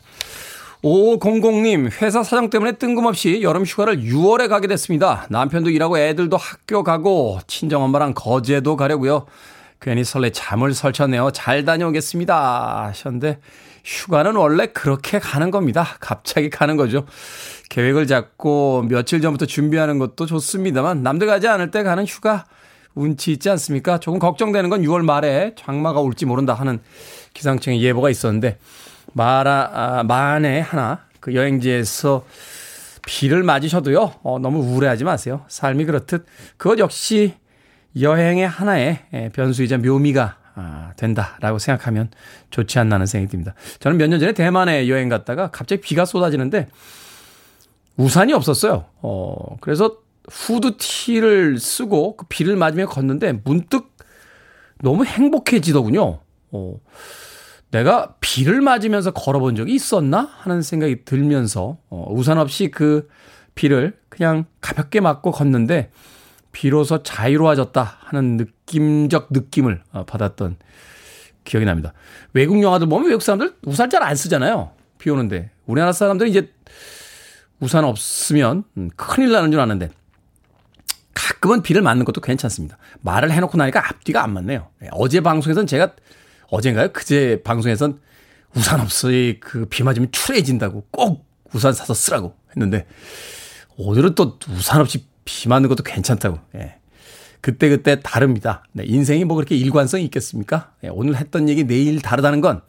5500님, 회사 사정 때문에 뜬금없이 여름 휴가를 6월에 가게 됐습니다. 남편도 일하고 애들도 학교 가고 친정엄마랑 거제도 가려고요. 괜히 설레 잠을 설쳤네요. 잘 다녀오겠습니다. 하셨는데 휴가는 원래 그렇게 가는 겁니다. 갑자기 가는 거죠. 계획을 잡고 며칠 전부터 준비하는 것도 좋습니다만 남들 가지 않을 때 가는 휴가 운치 있지 않습니까? 조금 걱정되는 건 6월 말에 장마가 올지 모른다 하는 기상청의 예보가 있었는데 마라, 아, 만에 하나 그 여행지에서 비를 맞으셔도요, 어, 너무 우울해하지 마세요. 삶이 그렇듯 그것 역시 여행의 하나의 예, 변수이자 묘미가 아, 된다라고 생각하면 좋지 않나 하는 생각이 듭니다. 저는 몇 년 전에 대만에 여행 갔다가 갑자기 비가 쏟아지는데 우산이 없었어요. 어, 그래서 후드티를 쓰고 그 비를 맞으며 걷는데 문득 너무 행복해지더군요. 어, 내가 비를 맞으면서 걸어본 적이 있었나 하는 생각이 들면서 어, 우산 없이 그 비를 그냥 가볍게 맞고 걷는데 비로소 자유로워졌다 하는 느낌적 느낌을 어, 받았던 기억이 납니다. 외국 영화들 보면 외국 사람들 우산 잘 안 쓰잖아요. 비 오는데 우리나라 사람들은 이제 우산 없으면 음, 큰일 나는 줄 아는데 가끔은 비를 맞는 것도 괜찮습니다. 말을 해놓고 나니까 앞뒤가 안 맞네요. 예, 어제 방송에선 제가 어젠가요? 그제 방송에선 우산 없이 그 비 맞으면 추해진다고 꼭 우산 사서 쓰라고 했는데 오늘은 또 우산 없이 비 맞는 것도 괜찮다고. 예. 그때 그때 다릅니다. 네, 인생이 뭐 그렇게 일관성이 있겠습니까? 예, 오늘 했던 얘기 내일 다르다는 건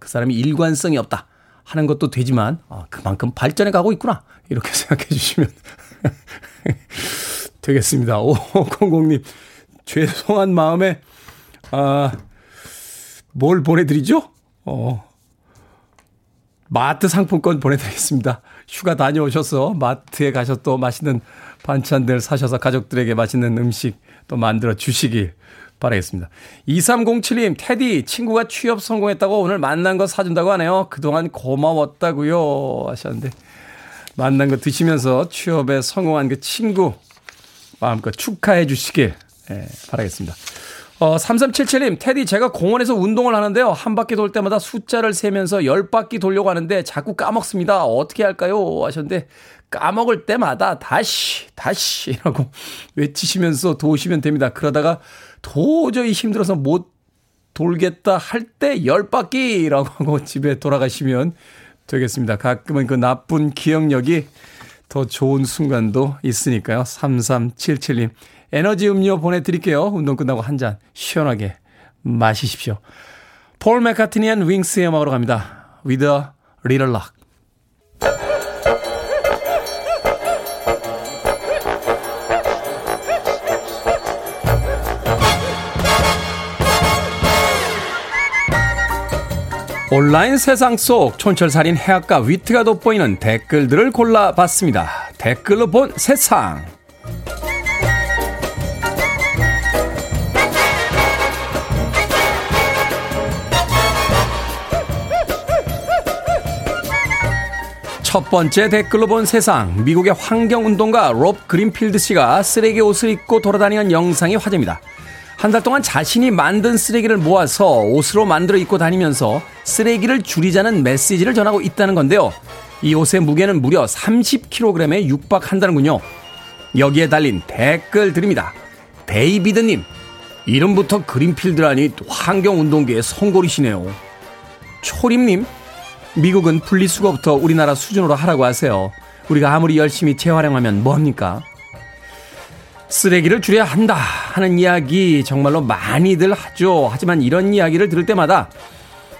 그 사람이 일관성이 없다 하는 것도 되지만 아, 그만큼 발전해 가고 있구나. 이렇게 생각해 주시면 되겠습니다. 오공공님 죄송한 마음에 아, 뭘 보내드리죠? 어, 마트 상품권 보내드리겠습니다. 휴가 다녀오셔서 마트에 가셔서 또 맛있는 반찬들 사셔서 가족들에게 맛있는 음식 또 만들어 주시길 바라겠습니다. 2307님, 테디, 친구가 취업 성공했다고 오늘 만난 거 사준다고 하네요. 그동안 고마웠다고요 하셨는데, 만난 거 드시면서 취업에 성공한 그 친구 마음껏 축하해 주시길 예, 바라겠습니다. 어, 3377님, 테디, 제가 공원에서 운동을 하는데요. 한 바퀴 돌 때마다 숫자를 세면서 10바퀴 돌려고 하는데 자꾸 까먹습니다. 어떻게 할까요? 하셨는데, 까먹을 때마다 다시, 다시, 라고 외치시면서 도우시면 됩니다. 그러다가 도저히 힘들어서 못 돌겠다 할때 10바퀴라고 하고 집에 돌아가시면 되겠습니다. 가끔은 그 나쁜 기억력이 더 좋은 순간도 있으니까요. 3377님. 에너지 음료 보내드릴게요. 운동 끝나고 한 잔 시원하게 마시십시오. 폴 맥카트니 and Wings의 음악으로 갑니다. With a little luck. 온라인 세상 속 촌철살인 해학과 위트가 돋보이는 댓글들을 골라봤습니다. 댓글로 본 세상. 첫 번째 댓글로 본 세상. 미국의 환경운동가 롭 그린필드 씨가 쓰레기 옷을 입고 돌아다니는 영상이 화제입니다. 한 달 동안 자신이 만든 쓰레기를 모아서 옷으로 만들어 입고 다니면서 쓰레기를 줄이자는 메시지를 전하고 있다는 건데요. 이 옷의 무게는 무려 30kg에 육박한다는군요. 여기에 달린 댓글 드립니다. 데이비드님, 이름부터 그린필드라니 환경운동계의 성골이시네요. 초림님, 미국은 분리수거부터 우리나라 수준으로 하라고 하세요. 우리가 아무리 열심히 재활용하면 뭐합니까? 쓰레기를 줄여야 한다 하는 이야기 정말로 많이들 하죠. 하지만 이런 이야기를 들을 때마다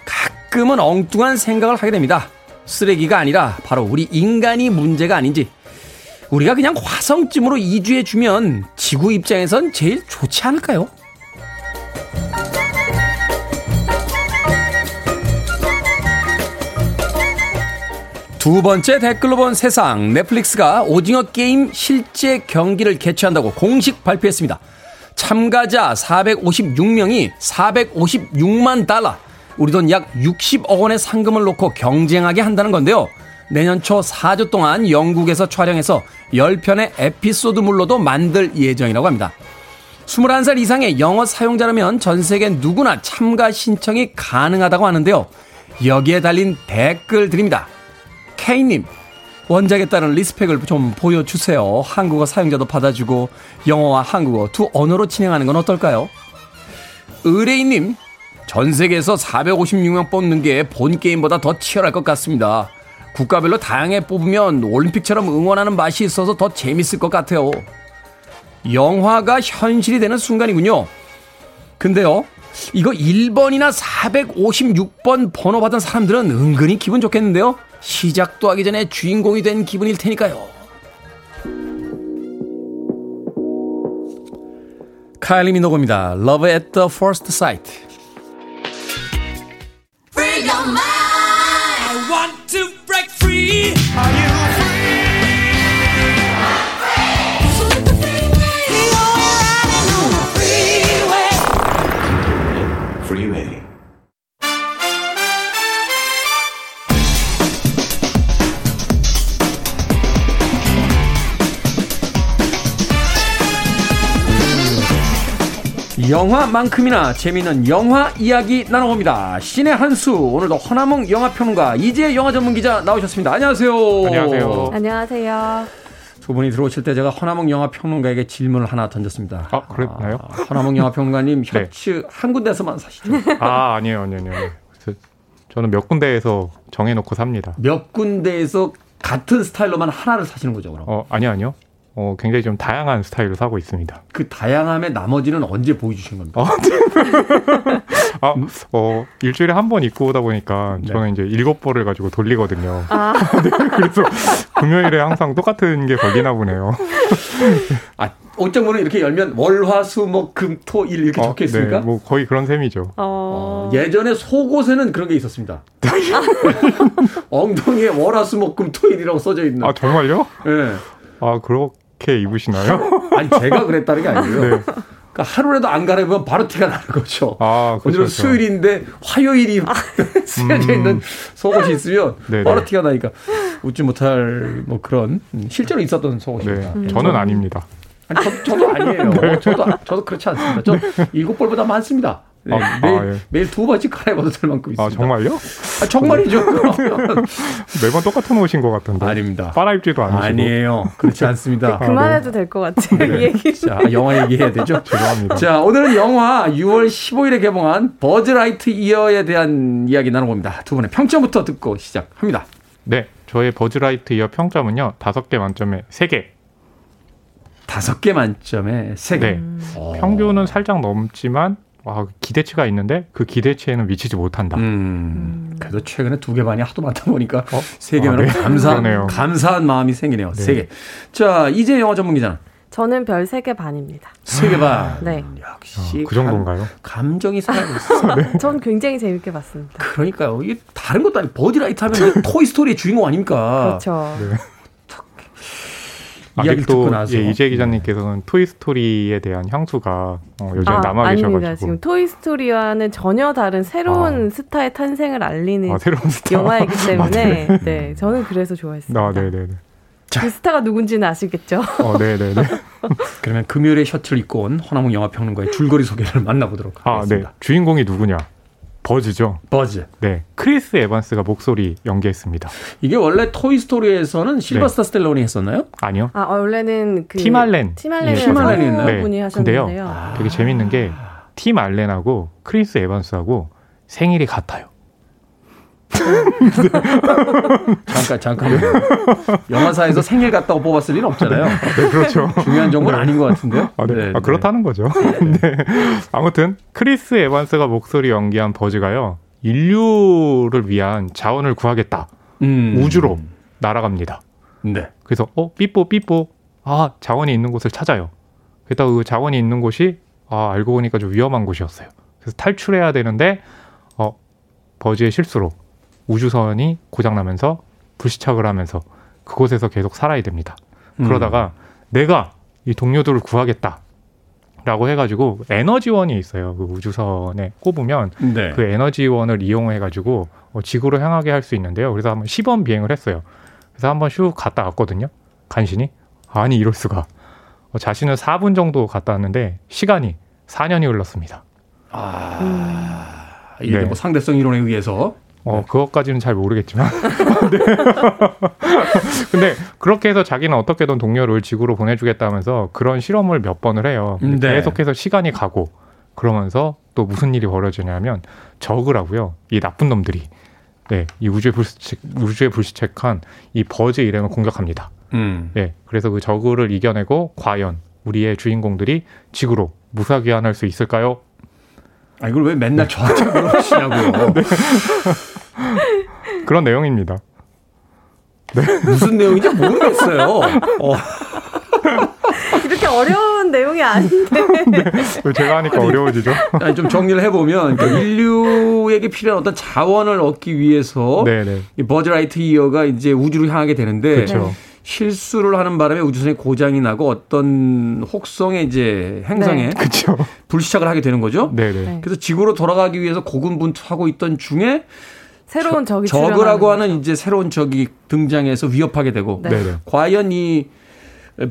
가끔은 엉뚱한 생각을 하게 됩니다. 쓰레기가 아니라 바로 우리 인간이 문제가 아닌지. 우리가 그냥 화성쯤으로 이주해 주면 지구 입장에선 제일 좋지 않을까요? 두 번째 댓글로 본 세상 넷플릭스가 오징어 게임 실제 경기를 개최한다고 공식 발표했습니다. 참가자 456명이 456만 달러, 우리 돈 약 60억 원의 상금을 놓고 경쟁하게 한다는 건데요. 내년 초 4주 동안 영국에서 촬영해서 10편의 에피소드물로도 만들 예정이라고 합니다. 21살 이상의 영어 사용자라면 전 세계 누구나 참가 신청이 가능하다고 하는데요. 여기에 달린 댓글 드립니다. K님, 원작에 따른 리스펙을 좀 보여주세요. 한국어 사용자도 받아주고 영어와 한국어 두 언어로 진행하는 건 어떨까요? 의뢰인님, 전 세계에서 456명 뽑는 게 본 게임보다 더 치열할 것 같습니다. 국가별로 다양하게 뽑으면 올림픽처럼 응원하는 맛이 있어서 더 재밌을 것 같아요. 영화가 현실이 되는 순간이군요. 근데요, 이거 1번이나 456번 번호 받은 사람들은 은근히 기분 좋겠는데요? 시작도 하기 전에 주인공이 된 기분일 테니까요. 카일리 미노고입니다. Love at the First Sight. 영화만큼이나 재미있는 영화 이야기 나눠봅니다. 신의 한수 오늘도 허나몽 영화평론가 이재 영화 전문 기자 나오셨습니다. 안녕하세요. 안녕하세요. 안녕하세요. 두 분이 들어오실 때 제가 허나몽 영화 평론가에게 질문을 하나 던졌습니다. 아, 그랬나요? 아, 허나몽 영화 평론가님 네. 셔츠 한 군데서만 사시죠? 아, 아니에요, 아니에요, 아니에요. 저- 저는 몇 군데에서 정해놓고 삽니다. 몇 군데에서 같은 스타일로만 하나를 사시는 거죠, 그럼? 어, 아니요, 아니요. 어, 굉장히 좀 다양한 스타일로 사고 있습니다. 그 다양함의 나머지는 언제 보여주신 겁니까? 어, 아, 어, 일주일에 한 번 입고 오다 보니까 네. 저는 이제 일곱 벌을 가지고 돌리거든요. 네, 그래서 금요일에 항상 똑같은 게 걸리나 보네요. 아, 옷장문을 이렇게 열면 월화수목금토일 이렇게 적혀 있습니까? 네, 뭐 거의 그런 셈이죠. 어, 예전에 속옷에는 그런 게 있었습니다. 엉덩이에 월화수목금토일이라고 써져 있는. 아, 정말요? 예. 아, 그 렇게 입으시나요? 아니 제가 그랬다는 게 아니고요. 네. 그러니까 하루라도 안 갈아입으면 바로 티가 나는 거죠. 아, 그렇죠. 오늘은 그렇죠. 수요일인데 화요일이 쓰여져 있는 속옷이 있으면 음. 네네. 바로 티가 나니까 웃지 못할 뭐 그런 음, 실제로 있었던 속옷입니다. 네, 예. 저는 아닙니다. 아니, 저, 저도 아니에요. 저도 저도 그렇지 않습니다. 저 일곱 벌보다 많습니다. 네, 아, 매일, 아, 예. 매일 두 번씩 갈아입어도 될 만큼 있습니다. 아, 정말요? 아, 정말이죠. 그럼. 매번 똑같은 옷인 것 같은데. 아닙니다. 빨아입지도 않으시고. 아니에요. 그렇지 않습니다. 그만해도 될 것 같아요. 이 얘기. 자, 영화 얘기해야 되죠? 죄송합니다. 자, 오늘은 영화 6월 15일에 개봉한 버즈라이트 이어에 대한 이야기 나눠봅니다. 두 분의 평점부터 듣고 시작합니다. 네, 저의 버즈라이트 이어 평점은요. 다섯 개 만점에 세 개. 다섯 개 만점에 세 개. 네. 어. 평균은 살짝 넘지만 와, 기대치가 있는데 그 기대치에는 미치지 못한다. 음, 그래도 최근에 두 개 반이 하도 많다 보니까 어? 세 개면 아, 네. 감사, 그러네요. 감사한 마음이 생기네요. 세 개. 자, 이제 영화 전문 기자는 저는 별 세 개 반입니다. 세 개 반. 네. 역시 어, 그 정도인가요? 감, 감정이 살아있어. 전 굉장히 재밌게 봤습니다. 그러니까요. 이게 다른 것도 아니고 버즈라이트 하면 토이 스토리의 주인공 아닙니까? 그렇죠. 네. 이야기를 듣고 아직도 나서. 예, 이재 기자님께서는 Toy Story에 대한 향수가 어, 요즘에 아, 남아. 계셔가지고 지금 Toy Story와는 전혀 다른 새로운 스타의 탄생을 알리는 아, 새로운 스타. 영화이기 때문에 아, 네. 저는 그래서 좋아했습니다. 아, 네, 네, 네. 그 스타가 누군지는 아시겠죠? 어, 네, 네, 네. 그러면 금요일에 셔츠를 입고 온 허남웅 영화평론가의 줄거리 소개를 만나보도록 아, 네. 하겠습니다. 주인공이 누구냐? 버즈죠. 버즈. 네, 크리스 에반스가 목소리 연기했습니다. 이게 원래 토이 스토리에서는 실버스타 스텔론이 했었나요? 아니요. 아 원래는 그 팀 알렌. 팀 알렌 예, 팀 알렌이었나요? 네. 분이 근데요. 하셨는데요. 되게 재밌는 게 팀 알렌하고 크리스 에반스하고 생일이 같아요. 잠깐 잠깐만요. 영화사에서 생일 같다고 뽑았을 일은 없잖아요. 네, 그렇죠. 중요한 정보는 아닌 것 같은데요. 아, 네. 아, 그렇다는 거죠. 네. 아무튼 크리스 에반스가 목소리 연기한 버즈가요. 인류를 위한 자원을 구하겠다. 음. 우주로 날아갑니다. 네. 그래서 어 삐뽀 삐뽀 아 자원이 있는 곳을 찾아요. 게다가 그 자원이 있는 곳이 아 알고 보니까 좀 위험한 곳이었어요. 그래서 탈출해야 되는데 어 버즈의 실수로 우주선이 고장나면서 불시착을 하면서 그곳에서 계속 살아야 됩니다. 음. 그러다가 내가 이 동료들을 구하겠다. 라고 해가지고 에너지원이 있어요. 그 우주선에 꼽으면 네. 그 에너지원을 이용해가지고 어, 지구로 향하게 할 수 있는데요. 그래서 한번 시범 비행을 했어요. 그래서 한번 슉 갔다 왔거든요. 간신히. 아니 이럴 수가. 어, 자신은 4분 정도 갔다 왔는데 시간이 4년이 흘렀습니다. 아, 이게 네. 뭐 상대성 이론에 의해서 어, 그것까지는 잘 모르겠지만. 네. 근데 그렇게 해서 자기는 어떻게든 동료를 지구로 보내주겠다면서 그런 실험을 몇 번을 해요. 음, 네. 계속해서 시간이 가고 그러면서 또 무슨 일이 벌어지냐면 적으라고요. 이 나쁜 놈들이. 네, 이 우주에 불시착, 우주에 불시착한 이 버즈 일행을 공격합니다. 음. 네, 그래서 그 저그를 이겨내고 과연 우리의 주인공들이 지구로 무사 귀환할 수 있을까요? 아 이걸 왜 맨날 저한테 물어보시냐고요. 그런 내용입니다. 무슨 내용인지 모르겠어요. 어, 이렇게 어려운 내용이 아닌데. 왜 제가 하니까 어려워지죠? 아니, 좀 정리를 해보면 그러니까 인류에게 필요한 어떤 자원을 얻기 위해서 네네. 이 버즈라이트 이어가 이제 우주로 향하게 되는데 그렇죠. 실수를 하는 바람에 우주선이 고장이 나고 어떤 혹성의 이제 행성에 네. 불시착을 하게 되는 거죠. 네네. 네. 그래서 지구로 돌아가기 위해서 고군분투하고 있던 중에 새로운 적이 적이라고 하는 이제 새로운 적이 등장해서 위협하게 되고 네. 네네. 과연 이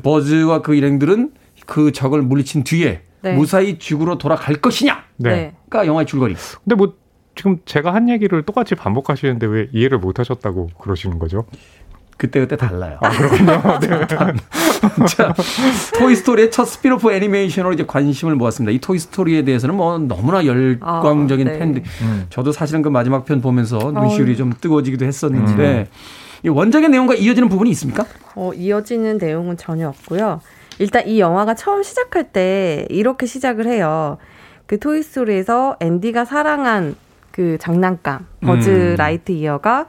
버즈와 그 일행들은 그 적을 물리친 뒤에 네. 무사히 지구로 돌아갈 것이냐가 네. 네. 영화의 줄거리. 근데 뭐 지금 제가 한 얘기를 똑같이 반복하시는데 왜 이해를 못 하셨다고 그러시는 거죠? 그때그때 달라요. 아, 그렇군요. 자, 토이스토리의 첫 스피노프 애니메이션으로 이제 관심을 모았습니다. 이 토이스토리에 대해서는 뭐 너무나 열광적인 아, 네. 팬들. 음. 저도 사실은 그 마지막 편 보면서 어. 눈시울이 좀 뜨거워지기도 했었는데 이 원작의 내용과 이어지는 부분이 있습니까? 어, 이어지는 내용은 전혀 없고요. 일단 이 영화가 처음 시작할 때 이렇게 시작을 해요. 그 토이스토리에서 앤디가 사랑한 그 장난감 버즈 음. 라이트 이어가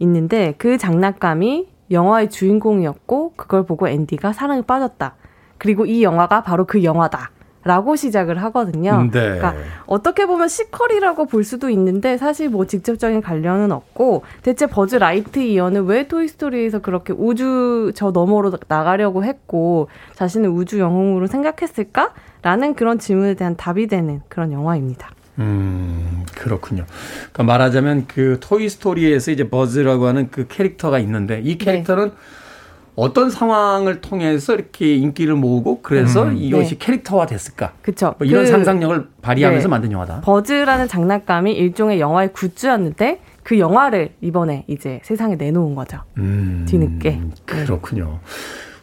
있는데 그 장난감이 영화의 주인공이었고 그걸 보고 앤디가 사랑에 빠졌다. 그리고 이 영화가 바로 그 영화다. 라고 시작을 하거든요. 네. 그러니까 어떻게 보면 sequel이라고 볼 수도 있는데 사실 뭐 직접적인 관련은 없고 대체 버즈 라이트 이어는 왜 토이스토리에서 그렇게 우주 저 너머로 나가려고 했고 자신을 우주 영웅으로 생각했을까? 라는 그런 질문에 대한 답이 되는 그런 영화입니다. 음, 그렇군요. 그러니까 말하자면 그 토이 스토리에서 이제 버즈라고 하는 그 캐릭터가 있는데 이 캐릭터는 어떤 상황을 통해서 이렇게 인기를 모으고 그래서 음. 이것이 네. 캐릭터화 됐을까? 그쵸. 뭐 이런 그 상상력을 발휘하면서 네. 만든 영화다. 버즈라는 장난감이 일종의 영화의 굿즈였는데 그 영화를 이번에 이제 세상에 내놓은 거죠. 음, 뒤늦게. 그렇군요.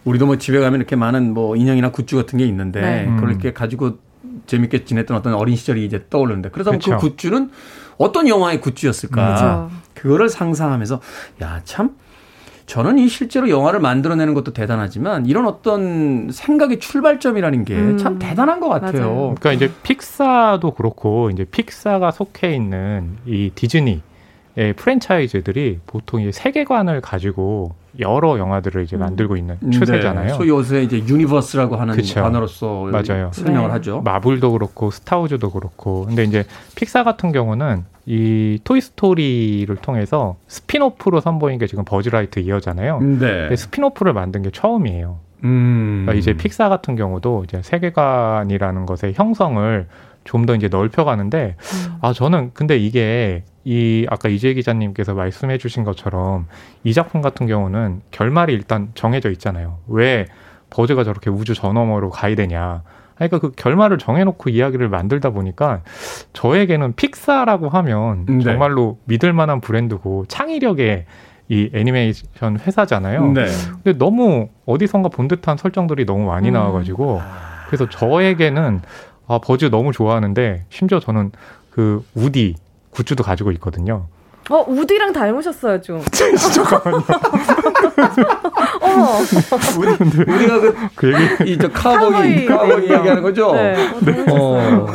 우리도 뭐 집에 가면 이렇게 많은 뭐 인형이나 굿즈 같은 게 있는데 네. 그걸 음. 이렇게 가지고 재밌게 지냈던 어떤 어린 시절이 이제 떠오르는데 그러다 보면 그 그쵸. 굿즈는 어떤 영화의 굿즈였을까? 그쵸. 그거를 상상하면서 야 참 저는 이 실제로 영화를 만들어내는 것도 대단하지만 이런 어떤 생각의 출발점이라는 게참 음, 대단한 것 같아요. 맞아요. 그러니까 이제 픽사도 그렇고 이제 픽사가 속해 있는 이 디즈니 의 프랜차이즈들이 보통 이 세계관을 가지고 여러 영화들을 이제 음. 만들고 있는 네, 추세잖아요. 소위 요새 이제 universe라고 하는 그쵸. 단어로서 맞아요. 설명을 네. 하죠. 마블도 그렇고 스타워즈도 그렇고 근데 이제 픽사 같은 경우는 이 토이 스토리를 통해서 spin-off로 선보인 게 지금 버즈라이트 이어잖아요. 네. 근데 spin-off를 만든 게 처음이에요. 음. 그러니까 이제 픽사 같은 경우도 이제 세계관이라는 것의 형성을 좀 더 이제 넓혀가는데 음. 아 저는 근데 이게 이 아까 이재 기자님께서 말씀해 주신 것처럼 이 작품 같은 경우는 결말이 일단 정해져 있잖아요. 왜 버즈가 저렇게 우주 저 너머로 가야 되냐? 그러니까 그 결말을 정해놓고 이야기를 만들다 보니까 저에게는 픽사라고 하면 네. 정말로 믿을 만한 브랜드고 창의력의 이 애니메이션 회사잖아요. 네. 근데 너무 어디선가 본 듯한 설정들이 너무 많이 음. 나와가지고 그래서 저에게는 아 버즈 너무 좋아하는데 심지어 저는 그 우디 굿즈도 가지고 있거든요. 어, 우디랑 닮으셨어요, 좀. 어머. 우리, 우리가 그, 그 얘기 이저 카우보이. 카우보이 얘기하는 거죠? 네. 어, 닮으셨어요. 어.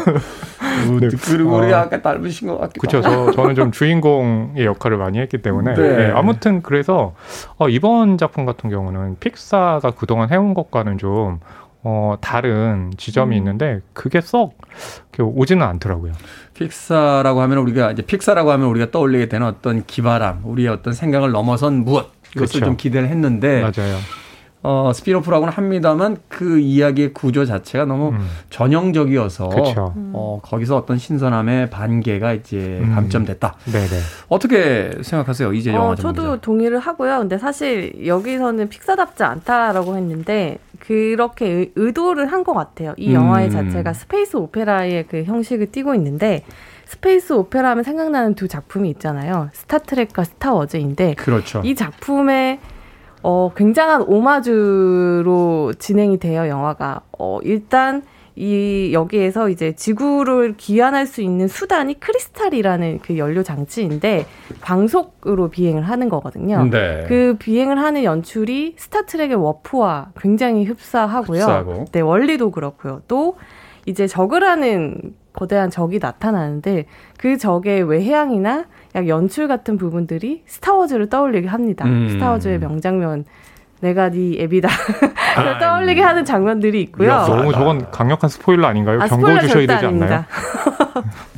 우디, 그리고 어. 우리가 아까 닮으신 것 같기도 그쵸. 저 저는 좀 주인공의 역할을 많이 했기 때문에 네. 네, 아무튼 그래서 어, 이번 작품 같은 경우는 픽사가 그동안 해온 것과는 좀 어, 다른 지점이 음. 있는데 그게 썩 오지는 않더라고요. 픽사라고 하면 우리가 이제 픽사라고 하면 우리가 떠올리게 되는 어떤 기발함, 우리의 어떤 생각을 넘어선 무엇 이것을 그쵸. 좀 기대를 했는데 맞아요. 어, spin-off라고는 합니다만 그 이야기의 구조 자체가 너무 음. 전형적이어서 그쵸. 어, 거기서 어떤 신선함의 반개가 이제 음. 감점됐다. 네네. 어떻게 생각하세요? 이제 영화 어. 저도 동의를 하고요. 근데 사실 여기서는 픽사답지 않다라고 했는데 그렇게 의- 의도를 한 것 같아요. 이 영화의 음. 자체가 space opera의 그 형식을 띠고 있는데 space opera 하면 생각나는 두 작품이 있잖아요. 스타트렉과 스타워즈인데 그렇죠. 이 작품에 어, 굉장한 오마주로 진행이 돼요, 영화가. 어, 일단 이 여기에서 이제 지구를 귀환할 수 있는 수단이 크리스탈이라는 그 연료 장치인데 광속으로 비행을 하는 거거든요. 네. 그 비행을 하는 연출이 스타트렉의 warp와 굉장히 흡사하고요. 흡사하고. 네, 원리도 그렇고요. 또 이제 저그라는 거대한 적이 나타나는데 그 저그의 외형이나 약 연출 같은 부분들이 스타워즈를 떠올리게 합니다. 음. 스타워즈의 명장면 내가 네 애비다 아, 떠올리게 하는 장면들이 있고요. 야, 너무 저건 강력한 스포일러 아닌가요? 아, 경고 스포일러 주셔야 되지 않나요?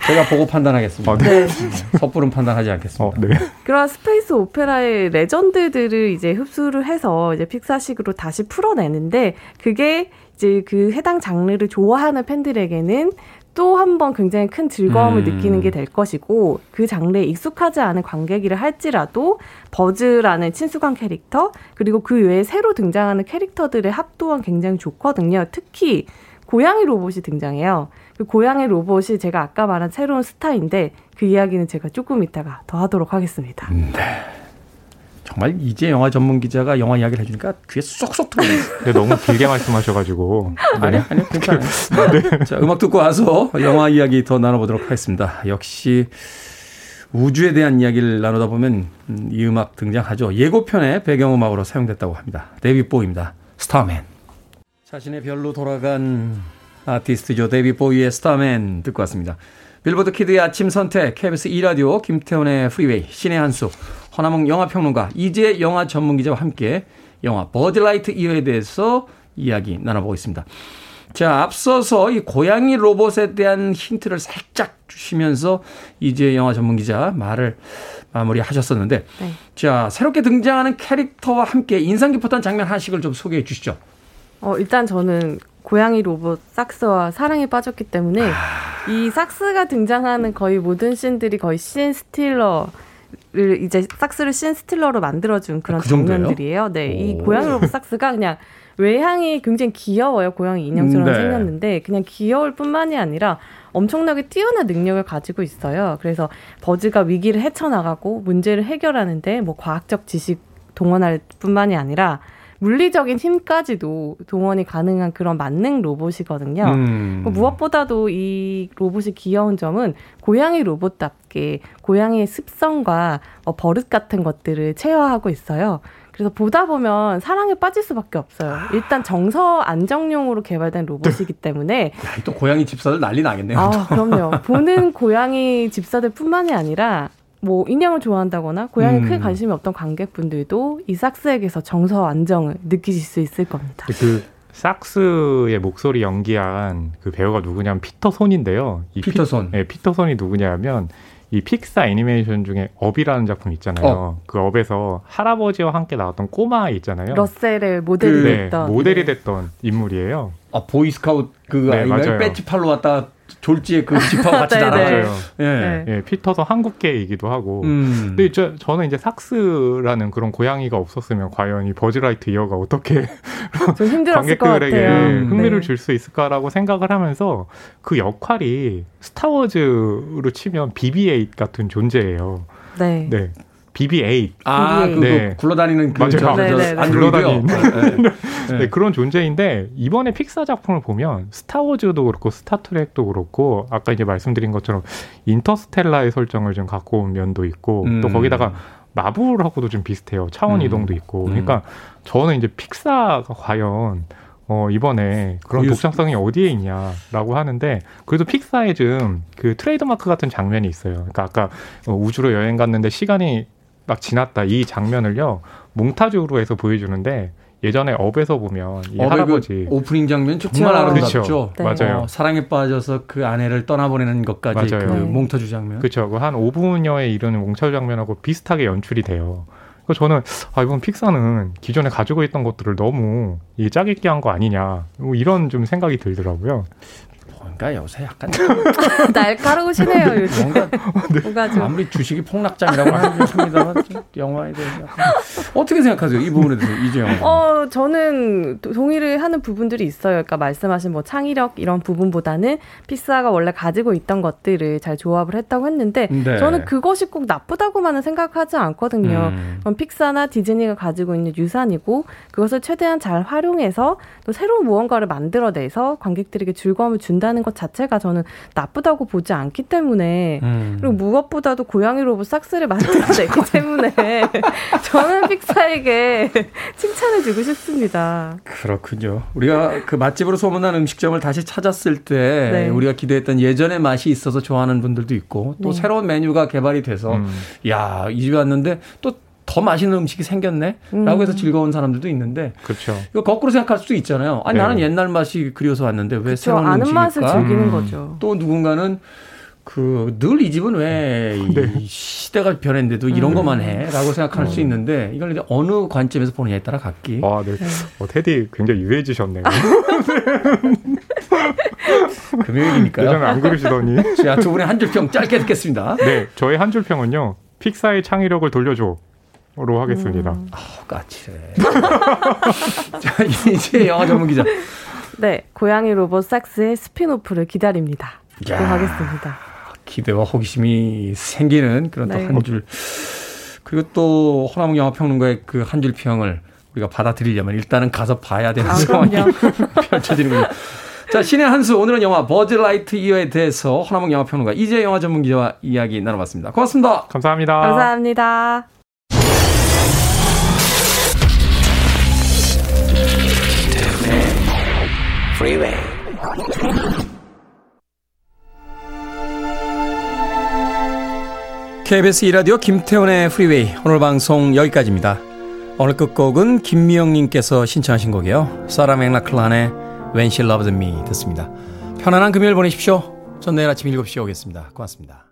제가 보고 판단하겠습니다. 아, 네. 섣부른 판단하지 않겠습니다. 어, 네. 그런 space opera의 레전드들을 이제 흡수를 해서 이제 픽사식으로 다시 풀어내는데 그게 이제 그 해당 장르를 좋아하는 팬들에게는 또 한 번 굉장히 큰 즐거움을 음. 느끼는 게 될 것이고 그 장르에 익숙하지 않은 관객이라 할지라도 버즈라는 친숙한 캐릭터 그리고 그 외에 새로 등장하는 캐릭터들의 합도는 굉장히 좋거든요. 특히 고양이 로봇이 등장해요. 그 고양이 로봇이 제가 아까 말한 새로운 스타인데 그 이야기는 제가 조금 이따가 더 하도록 하겠습니다. 정말 이제 영화 전문 기자가 영화 이야기를 해주니까 귀에 쏙쏙 들어요. 근데 너무 길게 말씀하셔가지고 아니, 아니, 괜찮아요. 네. 자, 음악 듣고 와서 영화 이야기 더 나눠보도록 하겠습니다. 역시 우주에 대한 이야기를 나누다 보면 음, 이 음악 등장하죠. 예고편의 배경음악으로 사용됐다고 합니다. 데이비드 보위입니다. 스타맨. 자신의 별로 돌아간 아티스트죠. 데이비드 보위의 스타맨 듣고 왔습니다. 빌보드 키드의 아침 선택, KBS 2라디오, 김태훈의 프리웨이, 신의 한수, 허남웅 영화평론가, 이제 영화 전문기자와 함께 영화 버즈라이트 이어에 대해서 이야기 나눠보고 있습니다. 자, 앞서서 이 고양이 로봇에 대한 힌트를 살짝 주시면서 이제 영화 전문 기자 말을 마무리 하셨었는데, 네. 자, 새롭게 등장하는 캐릭터와 함께 인상 깊었던 장면 하나씩을 좀 소개해 주시죠. 어, 일단 저는 고양이 로봇 삭스와 사랑에 빠졌기 때문에 아. 이 삭스가 등장하는 거의 모든 신들이 거의 scene stealer 를 이제 삭스를 씬 스틸러로 만들어준 그런 그? 장면들이에요. 네, 이 오. 고양이 로봇 삭스가 그냥 외향이 굉장히 귀여워요. 고양이 인형처럼 네. 생겼는데 그냥 귀여울 뿐만이 아니라 엄청나게 뛰어난 능력을 가지고 있어요. 그래서 버즈가 위기를 헤쳐나가고 문제를 해결하는데 뭐 과학적 지식 동원할 뿐만이 아니라 물리적인 힘까지도 동원이 가능한 그런 만능 로봇이거든요. 음. 뭐 무엇보다도 이 로봇이 귀여운 점은 고양이 로봇답게 고양이의 습성과 어, 버릇 같은 것들을 체화하고 있어요. 그래서 보다 보면 사랑에 빠질 수밖에 없어요. 일단 정서 안정용으로 개발된 로봇이기 때문에 야, 또 고양이 집사들 난리 나겠네요. 아, 그럼요. 보는 고양이 집사들뿐만이 아니라 뭐 인형을 좋아한다거나 고양이 음. 크게 관심이 없던 관객분들도 이 삭스에게서 정서 안정을 느끼실 수 있을 겁니다. 그 삭스의 목소리 연기한 그 배우가 누구냐면 피터 손인데요. 이 피- 피터손. 네, 피터 손이 누구냐면 이 픽사 애니메이션 중에 업이라는 작품 있잖아요. 업. 그 업에서 할아버지와 함께 나왔던 꼬마 있잖아요. 러셀의 모델이 그- 네, 됐던 모델이 됐던 인물이에요. 아, 보이스카우트 그 네, 아이가요? 맞아요. 배지 따러 왔다 졸지에 그 집과 같이 네, 날아가요. 맞아요. 예. 네. 예, 피터 손 한국계이기도 하고. 음. 근데 저, 저는 이제 삭스라는 그런 고양이가 없었으면 과연 이 버즈라이트 이어가 어떻게 관객들에게 같아요. 흥미를 네. 줄수 있을까라고 생각을 하면서 그 역할이 스타워즈로 치면 BB-8 같은 존재예요. 네. 네. BB-8. 아, BB-8. 그, 네. 그 굴러다니는 그 맞아요. 저, 저 네, 네, 네. 안드로이드요. 굴러다니는. 네. 네, 그런 존재인데 이번에 픽사 작품을 보면 스타워즈도 그렇고 스타트랙도 그렇고 아까 이제 말씀드린 것처럼 인터스텔라의 설정을 좀 갖고 온 면도 있고 음. 또 거기다가 마블하고도 좀 비슷해요. 차원 음. 이동도 있고. 음. 그러니까 저는 이제 픽사가 과연 어, 이번에 그런 독창성이 어디에 있냐라고 하는데 그래도 픽사에 좀 그 트레이드마크 같은 장면이 있어요. 그러니까 아까 어, 우주로 여행 갔는데 시간이 막 지났다 이 장면을요 몽타주로 해서 보여주는데 예전에 업에서 보면 이 업의 할아버지 그 오프닝 장면 정말. 아름답죠. 그쵸. 네. 맞아요. 어, 사랑에 빠져서 그 아내를 떠나보내는 것까지 맞아요. 그 네. 몽타주 장면. 그렇죠. 그한 5분여에 이르는 몽타주 장면하고 비슷하게 연출이 돼요. 그래서 저는 아 이번 픽사는 기존에 가지고 있던 것들을 너무 이 짜깁기 한거 아니냐 뭐 이런 좀 생각이 들더라고요. 뭔가 요새 약간 날카로우시네요, 요즘. 뭔가 뭔가 좀. 아무리 주식이 폭락장이라고 하겠습니다만 좀 영화에 대해서 약간 어떻게 생각하세요? 이 부분에 대해서 이재영. 어, 저는 도- 동의를 하는 부분들이 있어요. 그러니까 말씀하신 뭐 창의력 이런 부분보다는 픽사가 원래 가지고 있던 것들을 잘 조합을 했다고 했는데 네. 저는 그것이 꼭 나쁘다고만은 생각하지 않거든요. 음. 그럼 픽사나 디즈니가 가지고 있는 유산이고 그것을 최대한 잘 활용해서 또 새로운 무언가를 만들어내서 관객들에게 즐거움을 준다는 것 자체가 저는 나쁘다고 보지 않기 때문에 음. 그리고 무엇보다도 고양이 로봇 삭스를 만들어내기 때문에 저는 픽사에게 칭찬을 주고 싶습니다. 그렇군요. 우리가 그 맛집으로 소문난 음식점을 다시 찾았을 때 네. 우리가 기대했던 예전의 맛이 있어서 좋아하는 분들도 있고 또 네. 새로운 메뉴가 개발이 돼서 음. 야, 이 집에 왔는데 또 더 맛있는 음식이 생겼네? 음. 라고 해서 즐거운 사람들도 있는데 그렇죠. 이거 거꾸로 생각할 수도 있잖아요. 아니, 네. 나는 옛날 맛이 그리워서 왔는데 왜저 새로운 아는 음식일까? 맛을 즐기는 음. 거죠. 또 누군가는 그 늘 이 집은 왜이 네. 시대가 변했는데도 이런 음. 것만 해라고 생각할 수 있는데 이걸 이제 어느 관점에서 보느냐에 따라 각기 와, 네. 어, 테디 굉장히 유해지셨네요. 금요일이니까요. 예전에 안 그러시더니. 자, 두 분의 한 줄 평 짧게 듣겠습니다. 네, 저의 한 줄 평은요. 픽사의 창의력을 돌려줘. 로 하겠습니다. 음. 어, 까칠해. 자, 이제 영화 전문 기자. 네, 고양이 로봇 삭스의 spin-off를 기다립니다. 야. 하겠습니다. 기대와 호기심이 생기는 그런 네. 또한 줄. 그리고 또 호남욱 영화 평론가의 그 한 줄 평을 우리가 받아들이려면 일단은 가서 봐야 되는 아, 상황이 그럼요. 펼쳐지는군요. 자, 신의 한수 오늘은 영화 버즈 라이트 이어에 대해서 호남욱 영화 평론가 이재 영화 전문 기자와 이야기 나눠봤습니다. 고맙습니다. 감사합니다. 감사합니다. Freeway. KBS 2라디오 김태훈의 프리웨이 오늘 방송 여기까지입니다. 오늘 끝곡은 김미영님께서 신청하신 곡이에요. 사라 맥락클란의 When She Loved Me 듣습니다. 편안한 금요일 보내십시오. 전 내일 아침 7시에 오겠습니다. 고맙습니다.